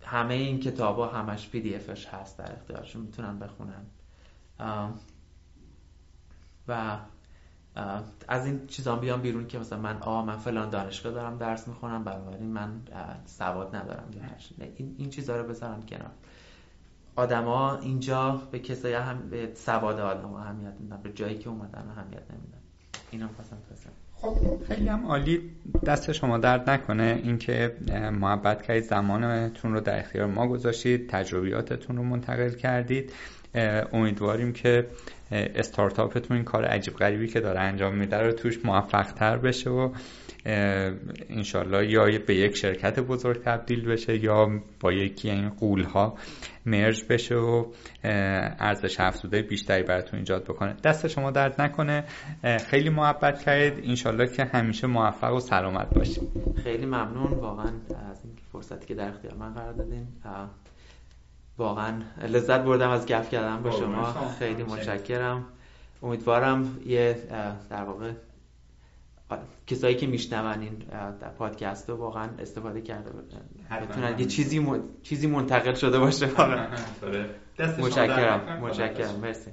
همه این کتاب ها همش پی دی افش هست در اختیارشون می‌تونن بخونن. و از این چیزان بیام بیرون که مثلا من آ من فلان دانشگاه دارم درس می‌خونم بنابراین من سواد ندارم این این چیزا رو بذارم کنار. آدما اینجا به کسایی هم به سواد آدم اهمیت میدن به جایی که اومدن اهمیت نمیدن. اینم خواستم خب خیلی هم عالی. دست شما درد نکنه اینکه محبت کردید زمانتون رو در اختیار ما گذاشتید تجربیاتتون رو منتقل کردید. امیدواریم که استارتاپتون این کار عجیب غریبی که داره انجام میده رو توش موفق تر بشه و انشالله یا به یک شرکت بزرگ تبدیل بشه یا با یکی این قول ها مرج بشه و ارزش افزوده بیشتری براتون ایجاد بکنه. دست شما درد نکنه. خیلی محبت کردید. انشالله که همیشه موفق و سلامت باشید. خیلی ممنون. واقعا از این فرصتی که در اختیار من قرار دادین. واقعا لذت بردم از گپ کردم با شما. خیلی متشکرم. امیدوارم یه در واقع کسایی که میشنون این پادکست رو واقعا استفاده کرده بتونن یه چیزی چیزی منتقل شده باشه. آره. متشکرم متشکرم. مرسی.